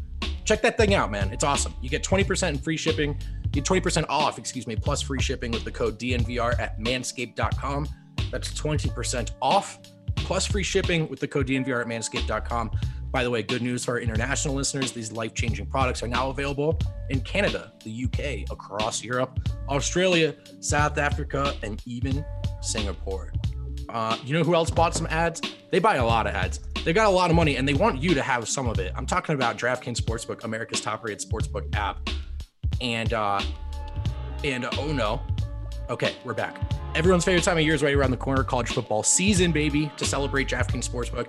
Check that thing out, man. It's awesome. You get 20% in free shipping you Get 20% off, excuse me, plus free shipping with the code DNVR at manscaped.com. That's 20% off plus free shipping with the code DNVR at manscaped.com. By the way, good news for our international listeners these life changing products are now available in Canada, the UK, across Europe, Australia, South Africa, and even Singapore. Uh, you know who else bought some ads? They buy a lot of ads. They got a lot of money and they want you to have some of it. I'm talking about DraftKings Sportsbook, America's top rated sportsbook app. And, uh, and uh, oh no. Okay, we're back. Everyone's favorite time of year is right around the corner, college football season, baby. To celebrate DraftKings Sportsbook,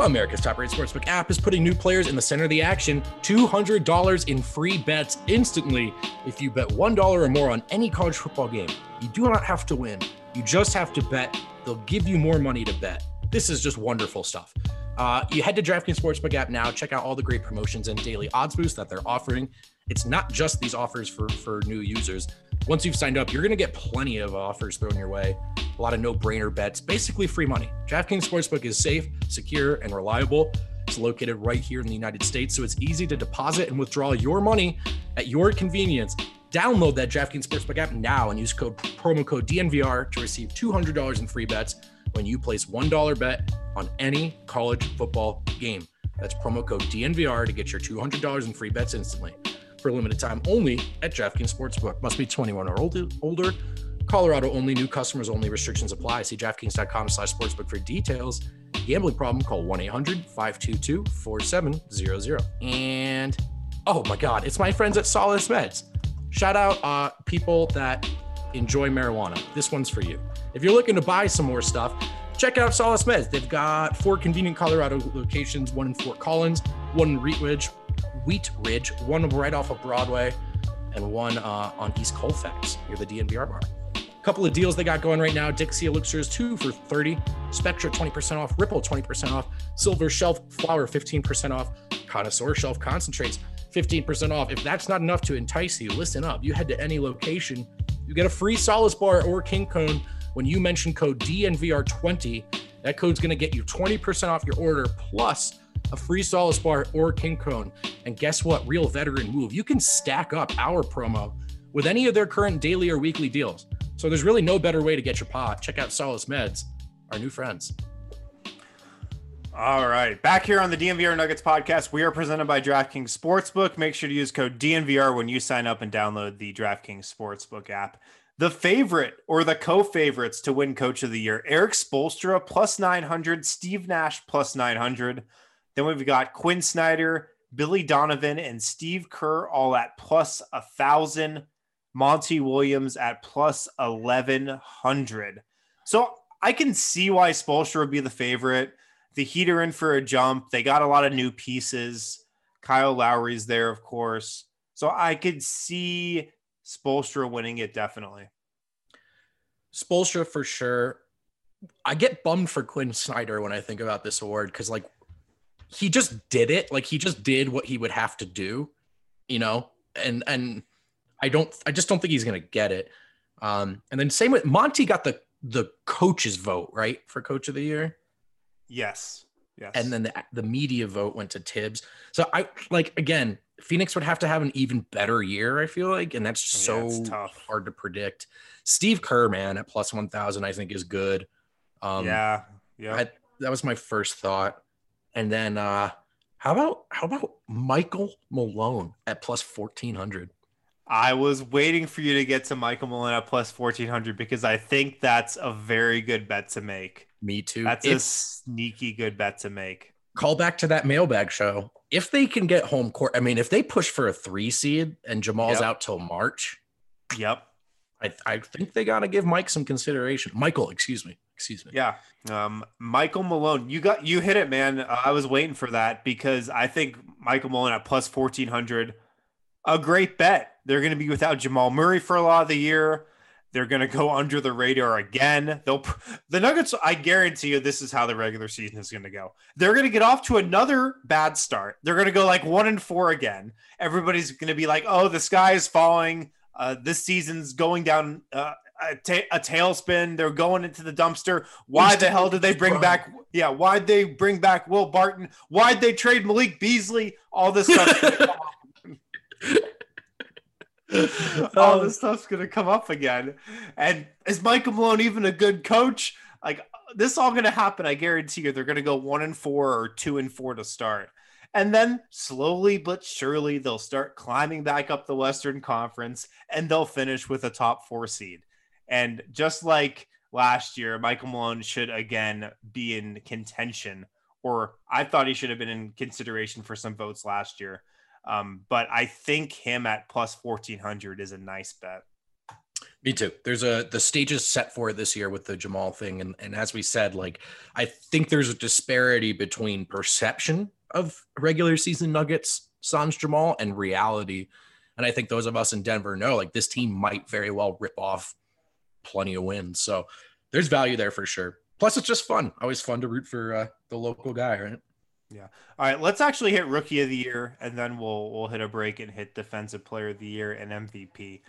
America's top rated sportsbook app is putting new players in the center of the action. $200 in free bets instantly if you bet $1 or more on any college football game. You do not have to win, you just have to bet. They'll give you more money to bet. This is just wonderful stuff. Uh, you head to DraftKings Sportsbook app now. Check out all the great promotions and daily odds boosts that they're offering. It's not just these offers for for new users. Once you've signed up, you're going to get plenty of offers thrown your way. A lot of no-brainer bets, basically free money. DraftKings Sportsbook is safe, secure, and reliable. It's located right here in the United States, so it's easy to deposit and withdraw your money at your convenience. Download that DraftKings Sportsbook app now and use code promo code DNVR to receive $200 in free bets when you place $1 bet on any college football game. That's promo code DNVR to get your $200 in free bets instantly. For a limited time only at DraftKings Sportsbook. Must be 21 or older. Colorado only. New customers only. Restrictions apply. See DraftKings.com slash sportsbook for details. Gambling problem? Call 1-800-522-4700. And oh my God, it's my friends at Solace Meds. Shout out uh, people that enjoy marijuana. This one's for you. If you're looking to buy some more stuff, check out Solace Meds. They've got four convenient Colorado locations, one in Fort Collins, one in Ridge, Wheat Ridge, one right off of Broadway, and one uh, on East Colfax near the DNVR bar. A couple of deals they got going right now. Dixie Elixirs, two for 30. Spectra, 20% off. Ripple, 20% off. Silver Shelf Flower, 15% off. Connoisseur Shelf Concentrates, 15% off. If that's not enough to entice you, listen up. You head to any location, you get a free Solace Bar or King Cone when you mention code DNVR20. That code's going to get you 20% off your order plus a free Solace Bar or King Cone. And guess what? Real veteran move. You can stack up our promo with any of their current daily or weekly deals. So there's really no better way to get your pot. Check out Solace Meds, our new friends. All right. Back here on the DNVR Nuggets podcast, we are presented by DraftKings Sportsbook. Make sure to use code DNVR when you sign up and download the DraftKings Sportsbook app. The favorite or the co favorites to win Coach of the Year Erik Spoelstra plus 900, Steve Nash plus 900. Then we've got Quin Snyder, Billy Donovan, and Steve Kerr all at plus a 1,000. Monty Williams at plus 1,100. So I can see why Spoelstra would be the favorite the Heat are in for a jump. They got a lot of new pieces. Kyle Lowry's there, of course. So I could see Spoelstra winning it definitely. Spoelstra for sure. I get bummed for Quin Snyder when I think about this award because like he just did it. Like he just did what he would have to do, you know. And and I don't. I just don't think he's gonna get it. Um, and then same with Monty got the the coach's vote right for Coach of the Year. Yes. Yes. And then the, the media vote went to Thibs. So I like again, Phoenix would have to have an even better year, I feel like, and that's so yeah, hard to predict. Steve Kerr, man, at plus one thousand, I think is good. Um, yeah, yeah. I, that was my first thought, and then uh, how about how about Michael Malone at plus fourteen hundred? I was waiting for you to get to Michael Malone at plus fourteen hundred because I think that's a very good bet to make. Me too. That's if, a sneaky good bet to make. Call back to that mailbag show. If they can get home court, I mean, if they push for a three seed and Jamal's yep. out till March, yep. I, I think they got to give Mike some consideration. Michael, excuse me, excuse me. Yeah, um, Michael Malone, you got you hit it, man. Uh, I was waiting for that because I think Michael Malone at plus fourteen hundred, a great bet. They're going to be without Jamal Murray for a lot of the year. They're going to go under the radar again. They'll the Nuggets. I guarantee you, this is how the regular season is going to go. They're going to get off to another bad start. They're going to go like one and four again. Everybody's going to be like, "Oh, the sky is falling. Uh, this season's going down uh, a, ta- a tailspin. They're going into the dumpster. Why the hell did they bring back? Yeah, why'd they bring back Will Barton? Why'd they trade Malik Beasley? All this stuff." All this stuff's gonna come up again. And is Michael Malone even a good coach? Like this is all gonna happen. I guarantee you. They're gonna go one and four or two and four to start. And then slowly but surely they'll start climbing back up the Western Conference and they'll finish with a top four seed. And just like last year, Michael Malone should again be in contention, or I thought he should have been in consideration for some votes last year. Um, but I think him at plus 1400 is a nice bet. Me too. There's a the stage is set for it this year with the Jamal thing, and and as we said, like I think there's a disparity between perception of regular season Nuggets, Sans Jamal, and reality. And I think those of us in Denver know like this team might very well rip off plenty of wins. So there's value there for sure. Plus, it's just fun. Always fun to root for uh, the local guy, right? Yeah. All right. Let's actually hit Rookie of the Year, and then we'll we'll hit a break and hit Defensive Player of the Year and MVP.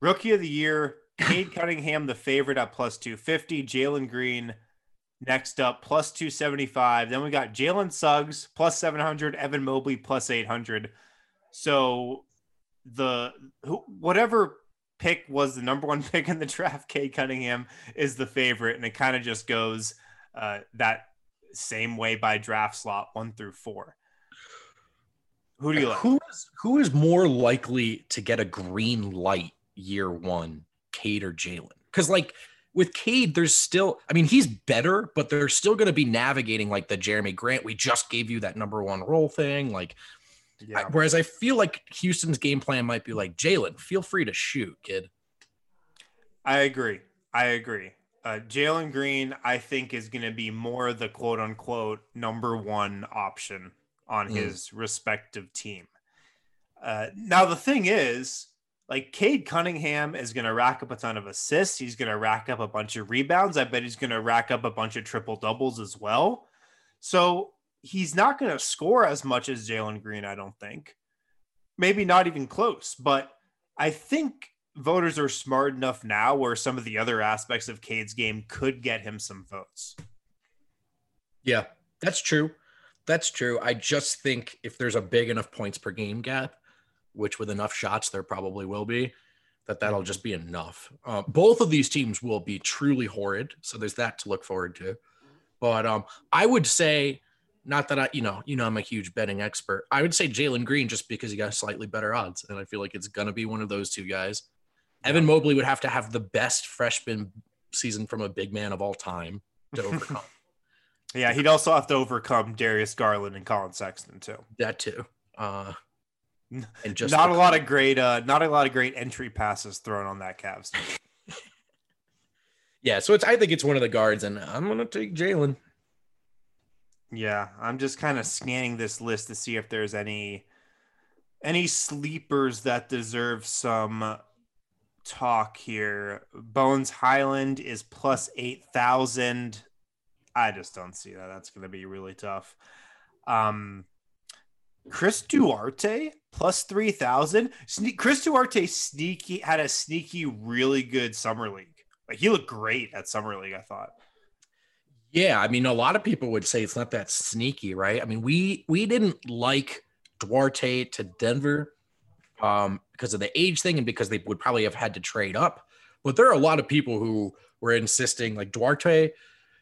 Rookie of the Year, Cade Cunningham, the favorite at plus two fifty. Jalen Green Next up, plus 275. Then we got Jalen Suggs, plus 700. Evan Mobley, plus 800. So the who, whatever pick was the number one pick in the draft, Cade Cunningham is the favorite. And it kind of just goes uh, that same way by draft slot one through four. Who do you like? Who is, who is more likely to get a green light year one, Cade or Jalen? Because, like, with Cade, there's still, I mean, he's better, but they're still going to be navigating like the Jerami Grant. We just gave you that number one role thing. Like, yeah. I, whereas I feel like Houston's game plan might be like, Jalen, feel free to shoot, kid. I agree. I agree. Uh, Jalen Green, I think, is going to be more the quote unquote number one option on mm. his respective team. Uh, now, the thing is, like Cade Cunningham is going to rack up a ton of assists. He's going to rack up a bunch of rebounds. I bet he's going to rack up a bunch of triple doubles as well. So he's not going to score as much as Jalen Green, I don't think. Maybe not even close, but I think voters are smart enough now where some of the other aspects of Cade's game could get him some votes. Yeah, that's true. That's true. I just think if there's a big enough points per game gap, which with enough shots there probably will be, that that'll just be enough. Uh, both of these teams will be truly horrid, so there's that to look forward to. But um, I would say, not that I, you know, you know, I'm a huge betting expert. I would say Jalen Green just because he got slightly better odds, and I feel like it's gonna be one of those two guys. Evan Mobley would have to have the best freshman season from a big man of all time to overcome. yeah, he'd also have to overcome Darius Garland and Collin Sexton too. That too. Uh, and just not a lot of great, uh, not a lot of great entry passes thrown on that Cavs. yeah, so it's I think it's one of the guards, and I'm gonna take Jalen. Yeah, I'm just kind of scanning this list to see if there's any any sleepers that deserve some talk here. Bones Hyland is plus eight thousand. I just don't see that. That's going to be really tough. Um, Chris Duarte plus 3000 chris duarte sneaky had a sneaky really good summer league like he looked great at summer league i thought yeah i mean a lot of people would say it's not that sneaky right i mean we we didn't like duarte to denver um, because of the age thing and because they would probably have had to trade up but there are a lot of people who were insisting like duarte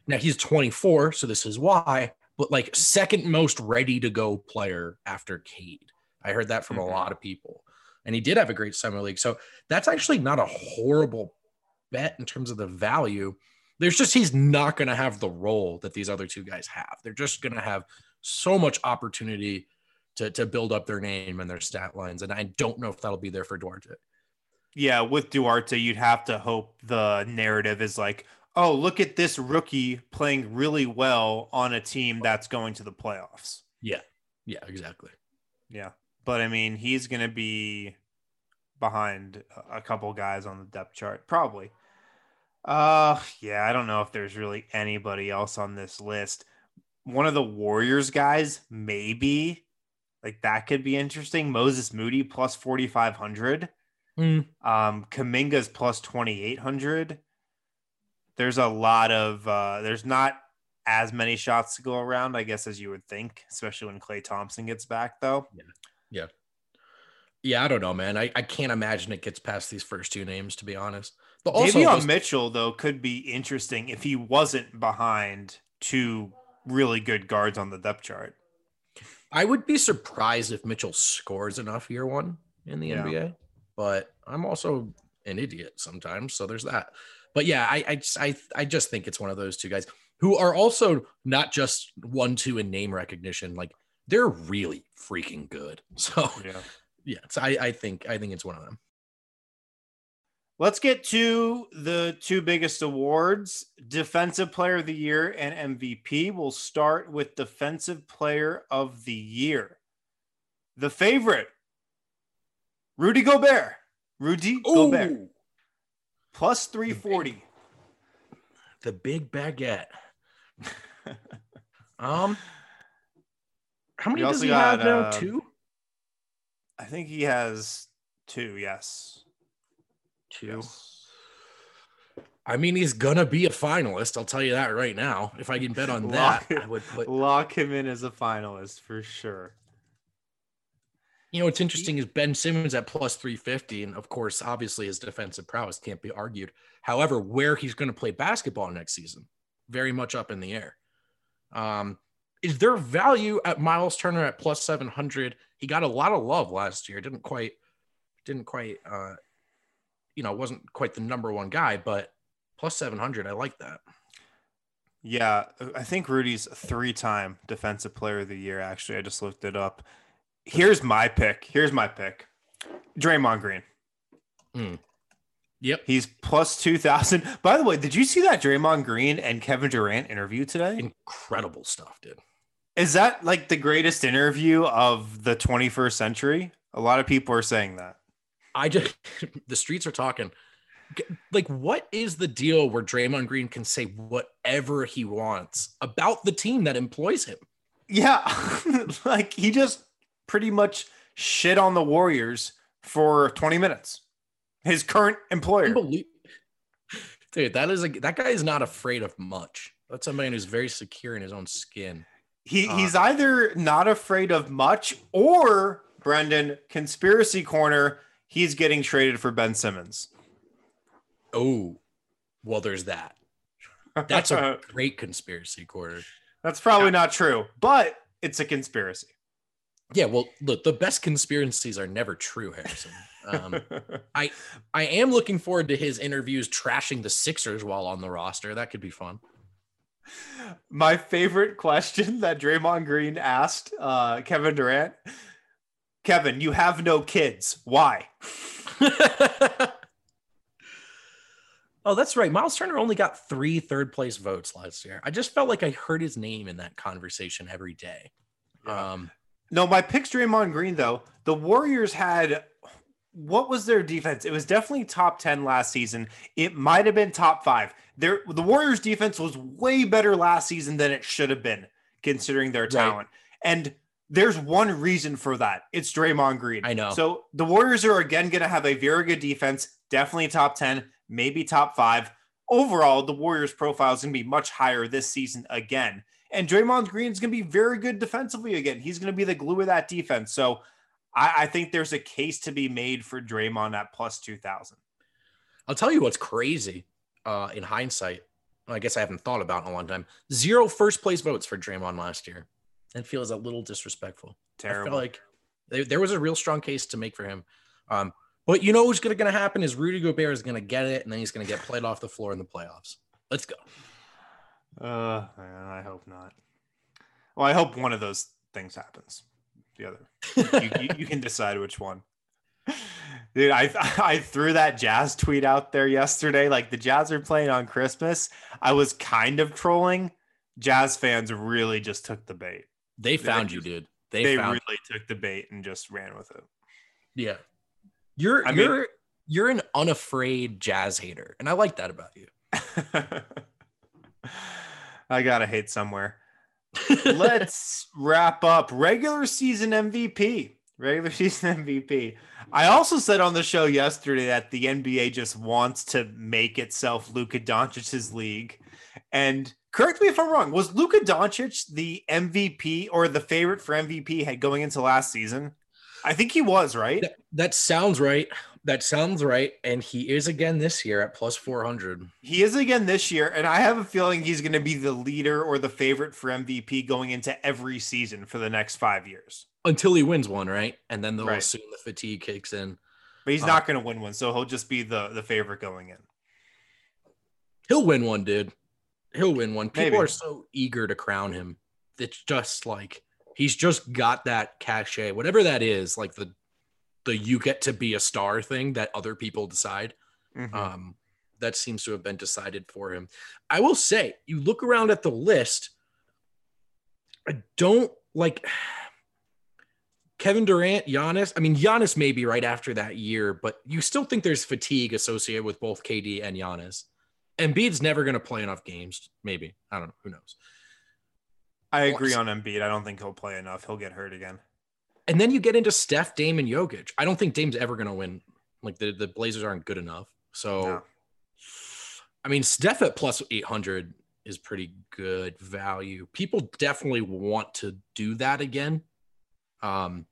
now he's 24 so this is why but like second most ready to go player after Cade. I heard that from mm-hmm. a lot of people. And he did have a great summer league. So that's actually not a horrible bet in terms of the value. There's just he's not going to have the role that these other two guys have. They're just going to have so much opportunity to to build up their name and their stat lines. And I don't know if that'll be there for Duarte. Yeah, with Duarte, you'd have to hope the narrative is like, oh, look at this rookie playing really well on a team that's going to the playoffs. Yeah. Yeah, exactly. Yeah. But I mean, he's going to be behind a couple guys on the depth chart, probably. Uh, yeah, I don't know if there's really anybody else on this list. One of the Warriors guys, maybe. Like that could be interesting. Moses Moody plus 4,500. Mm. Um, Kuminga's plus 2,800 there's a lot of uh, there's not as many shots to go around, I guess, as you would think, especially when Klay Thompson gets back, though. Yeah. Yeah. Yeah, I don't know, man. I, I can't imagine it gets past these first two names, to be honest. But Also, Davion those- Mitchell though could be interesting if he wasn't behind two really good guards on the depth chart. I would be surprised if Mitchell scores enough year one in the Yeah. NBA, but I'm also an idiot sometimes, so there's that. But yeah, I I just, I, I just think it's one of those two guys who are also not just one two in name recognition, like they're really freaking good. So Yeah. yeah, so I I think I think it's one of them. Let's get to the two biggest awards Defensive Player of the Year and MVP. We'll start with Defensive Player of the Year. The favorite, Rudy Gobert. Rudy Gobert, plus 340. the big baguette. um, how many does he have now? uh, Two. I think he has two, yes. Two. Yes. I mean, he's gonna be a finalist. I'll tell you that right now. If I can bet on that, Lock- I would put. Lock him in as a finalist for sure. You know, what's interesting is Ben Simmons at plus 350. And of course, obviously, his defensive prowess can't be argued. However, where he's going to play basketball next season, very much up in the air. Um, is there value at Miles Turner at plus 700? He got a lot of love last year. Didn't quite, didn't quite, uh, you know, wasn't quite the number one guy, but plus 700, I like that. Yeah, I think Rudy's three-time defensive player of the year. Actually, I just looked it up. Here's my pick. Here's my pick. Draymond Green. Hmm. Yep. He's plus two thousand. By the way, did you see that Draymond Green and Kevin Durant interview today? Incredible stuff, dude. Is that like the greatest interview of the 21st century? A lot of people are saying that. I just the streets are talking. Like, what is the deal where Draymond Green can say whatever he wants about the team that employs him? Yeah, like he just pretty much shit on the Warriors for 20 minutes. His current employer. Dude, that is a that guy is not afraid of much. That's a man who's very secure in his own skin. He Uh, he's either not afraid of much or Brendan conspiracy corner. He's getting traded for Ben Simmons. Oh, well, there's that. That's a great conspiracy quarter. that's probably not true, but it's a conspiracy. Yeah, well, look, the best conspiracies are never true, Harrison. Um, I am looking forward to his interviews trashing the Sixers while on the roster. That could be fun. My favorite question that Draymond Green asked uh, Kevin Durant. Kevin, you have no kids. Why? oh, that's right. Miles Turner only got three third place votes last year. I just felt like I heard his name in that conversation every day. Yeah. Um, No, my pick's Draymond Green though. The Warriors had what was their defense? It was definitely top 10 last season. It might have been top 5. Their the Warriors defense was way better last season than it should have been considering their talent. And there's one reason for that. It's Draymond Green. I know. So the Warriors are again going to have a very good defense, definitely top 10, maybe top 5. Overall, the Warriors profile is going to be much higher this season again. And Draymond Green is going to be very good defensively again. He's going to be the glue of that defense. So I, I think there's a case to be made for Draymond at plus 2,000. I'll tell you what's crazy uh, in hindsight. I guess I haven't thought about in a long time. Zero first place votes for Draymond last year. That feels a little disrespectful. Terrible. I feel like there, there was a real strong case to make for him. Um, but you know what's going to happen is Rudy Gobert is going to get it, and then he's going to get played off the floor in the playoffs. Let's go. Uh, I hope not. Well, I hope one of those things happens. The other, you, you, you can decide which one. Dude, I I threw that Jazz tweet out there yesterday. Like the Jazz are playing on Christmas. I was kind of trolling. Jazz fans really just took the bait. They found you, dude. They, They, found really took the bait and just ran with it. yeah. You're I mean- you're you're an unafraid jazz hater, and I like that about you. I gotta hate somewhere. Let's wrap up regular season MVP. Regular season MVP. I also said on the show yesterday that the NBA just wants to make itself Luka Doncic's league. And correct me if I'm wrong. Was Luka Doncic the MVP or the favorite for MVP head going into last season? I think he was right. That, that sounds right. That sounds right. And he is again this year at plus 400. He is again this year, and I have a feeling he's going to be the leader or the favorite for MVP going into every season for the next five years until he wins one, right? And then they'll Right. assume the fatigue kicks in. But he's Uh, not going to win one, so he'll just be the the favorite going in. He'll win one, dude. He'll win one. People Maybe. are so eager to crown him. It's just like he's just got that cachet, whatever that is, like the the you get to be a star thing that other people decide. Mhm. Um, that seems to have been decided for him. I will say, you look around at the list. I don't like Kevin Durant, Giannis. I mean, Giannis maybe right after that year, but you still think there's fatigue associated with both KD and Giannis. Embiid's never going to play enough games. Maybe I don't know. Who knows? I agree on Embiid. I don't think he'll play enough. He'll get hurt again. And then you get into Steph, Dame, and Jokic. I don't think Dame's ever going to win. Like the, the Blazers aren't good enough. So, No. I mean, Steph at plus 800 is pretty good value. People definitely want to do that again. Um,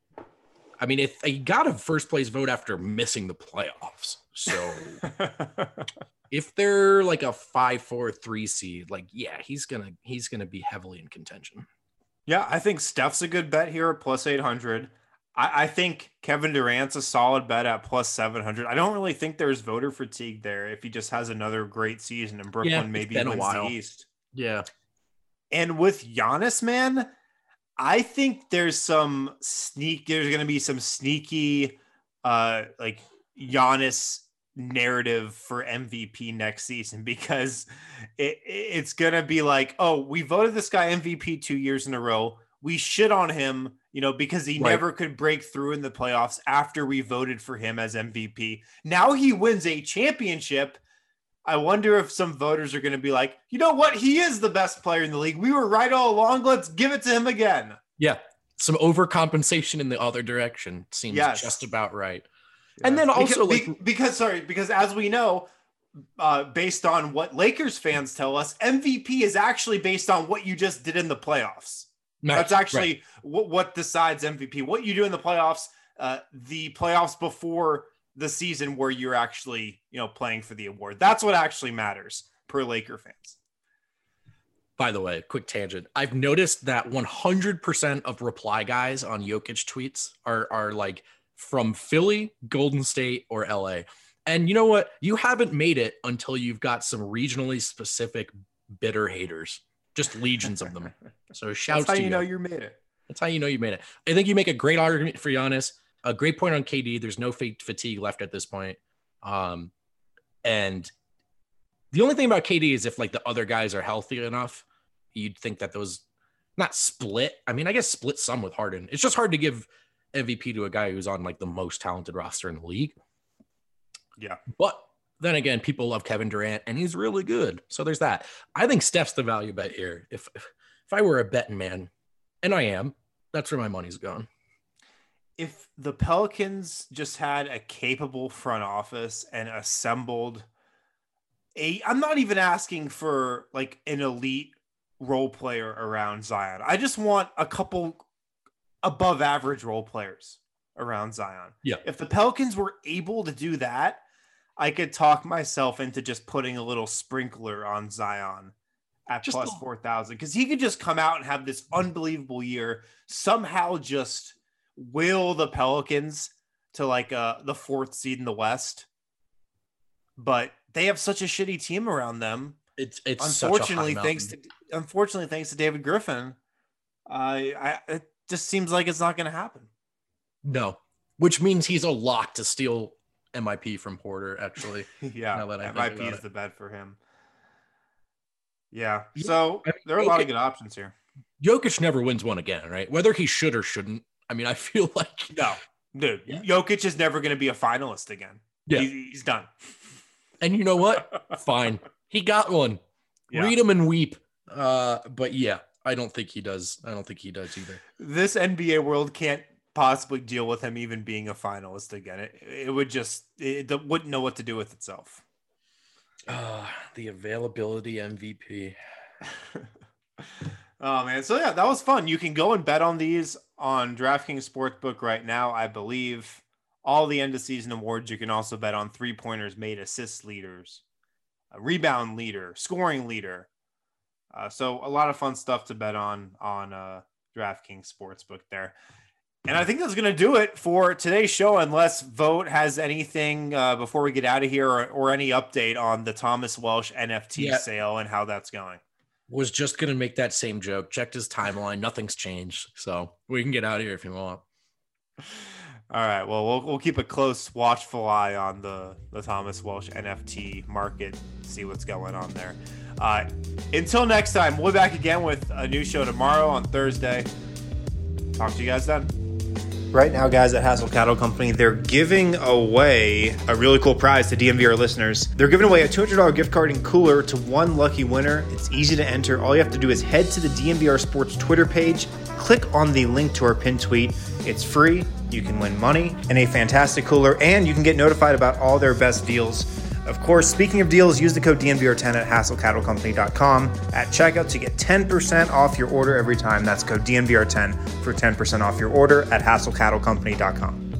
I mean, if he got a first place vote after missing the playoffs. So if they're like a five, four, three seed, like, yeah, he's gonna he's gonna be heavily in contention. yeah, I think Steph's a good bet here at plus 800. I, I think Kevin Durant's a solid bet at plus 700. I don't really think there's voter fatigue there if he just has another great season in Brooklyn it's maybe wins the East. Yeah. And with Giannis, man, I think there's some sneak. There's going to be some sneaky, uh, like Giannis narrative for MVP next season because it, it's going to be like, oh, we voted this guy MVP two years in a row. We shit on him, you know, because he Right. never could break through in the playoffs after we voted for him as MVP. Now he wins a championship. I wonder if some voters are going to be like, you know what? He is the best player in the league. We were right all along. Let's give it to him again. Yeah. Some overcompensation in the other direction seems Yes. just about right. And then also, be- like- because, sorry, because as we know, uh, based on what Lakers fans tell us, MVP is actually based on what you just did in the playoffs. That's Right, actually what, what decides MVP. What you do in the playoffs, uh, the playoffs before the season where you're actually, you know, playing for the award. That's what actually matters per Laker fans. By the way, quick tangent. I've noticed that 100% of reply guys on Jokic tweets are are like from Philly, Golden State, or LA. And you know what? You haven't made it until you've got some regionally specific bitter haters, just legions of them. So shouts That's how to you you. know you made it. That's how you know you made it. I think you make a great argument for Giannis. A great point on KD. There's no fake fatigue left at this point. Um, and the only thing about KD is if like the other guys are healthy enough, you'd think that those not split. I mean, I guess split some with Harden. It's just hard to give MVP to a guy who's on like the most talented roster in the league. Yeah. But then again, people love Kevin Durant and he's really good. So there's that. I think Steph's the value bet here. If if I were a betting man, and I am, that's where my money's going. If the Pelicans just had a capable front office and assembled a I'm not even asking for like an elite role player around Zion. I just want a couple above average role players around Zion. Yeah. If the Pelicans were able to do that, I could talk myself into just putting a little sprinkler on Zion at Just 4,000 because he could just come out and have this unbelievable year, somehow just will the Pelicans to like uh, the fourth seed in the West. But they have such a shitty team around them. It's it's unfortunately, such a high thanks to unfortunately thanks to David Griffin, I I it just seems like it's not going to happen. no, which means he's a lock to steal MIP from Porter. Actually, yeah, Now that I that think might about be it. the bet for him. Yeah, Yeah, so I mean, there are a lot of good options here. Jokic never wins one again, right? Whether he should or shouldn't. I mean, I feel like No, dude, Yeah. Jokic is never going to be a finalist again. Yeah. He- he's done. And you know what? Fine, he got one. Yeah. Read him and weep. Uh, but yeah, I don't think he does. I don't think he does either. this NBA world can't possibly deal with him even being a finalist again. It, it would just it, it wouldn't know what to do with itself. Uh, the availability MVP. oh man, so yeah, that was fun. You can go and bet on these on DraftKings Sportsbook right now. I believe all the end of season awards. You can also bet on three pointers made, assist leaders, a rebound leader, scoring leader. Uh, so a lot of fun stuff to bet on on uh, DraftKings Sportsbook there. And I think that's going to do it for today's show, unless Vogt has anything uh, before we get out of here or, or, any update on the Thomas Welsh NFT yeah. sale and how that's going. Was just going to make that same joke. Checked his timeline. Nothing's changed. So we can get out of here if you want. All right. Well, we'll, we'll keep a close, watchful eye on the, the Thomas Welsh NFT market, see what's going on there. Uh, until next time, we'll be back again with a new show tomorrow on Thursday. Talk to you guys then. Right now, guys at Hassel Cattle Company, they're giving away a really cool prize to DNVR listeners. They're giving away a $200 gift card and cooler to one lucky winner. It's easy to enter. All you have to do is head to the DNVR Sports Twitter page, click on the link to our pin tweet. It's free. You can win money and a fantastic cooler, and you can get notified about all their best deals. Of course, speaking of deals, use the code DNVR10 at hasslecattlecompany.com at checkout to get 10% off your order every time. That's code DNVR10 for 10% off your order at hasslecattlecompany.com.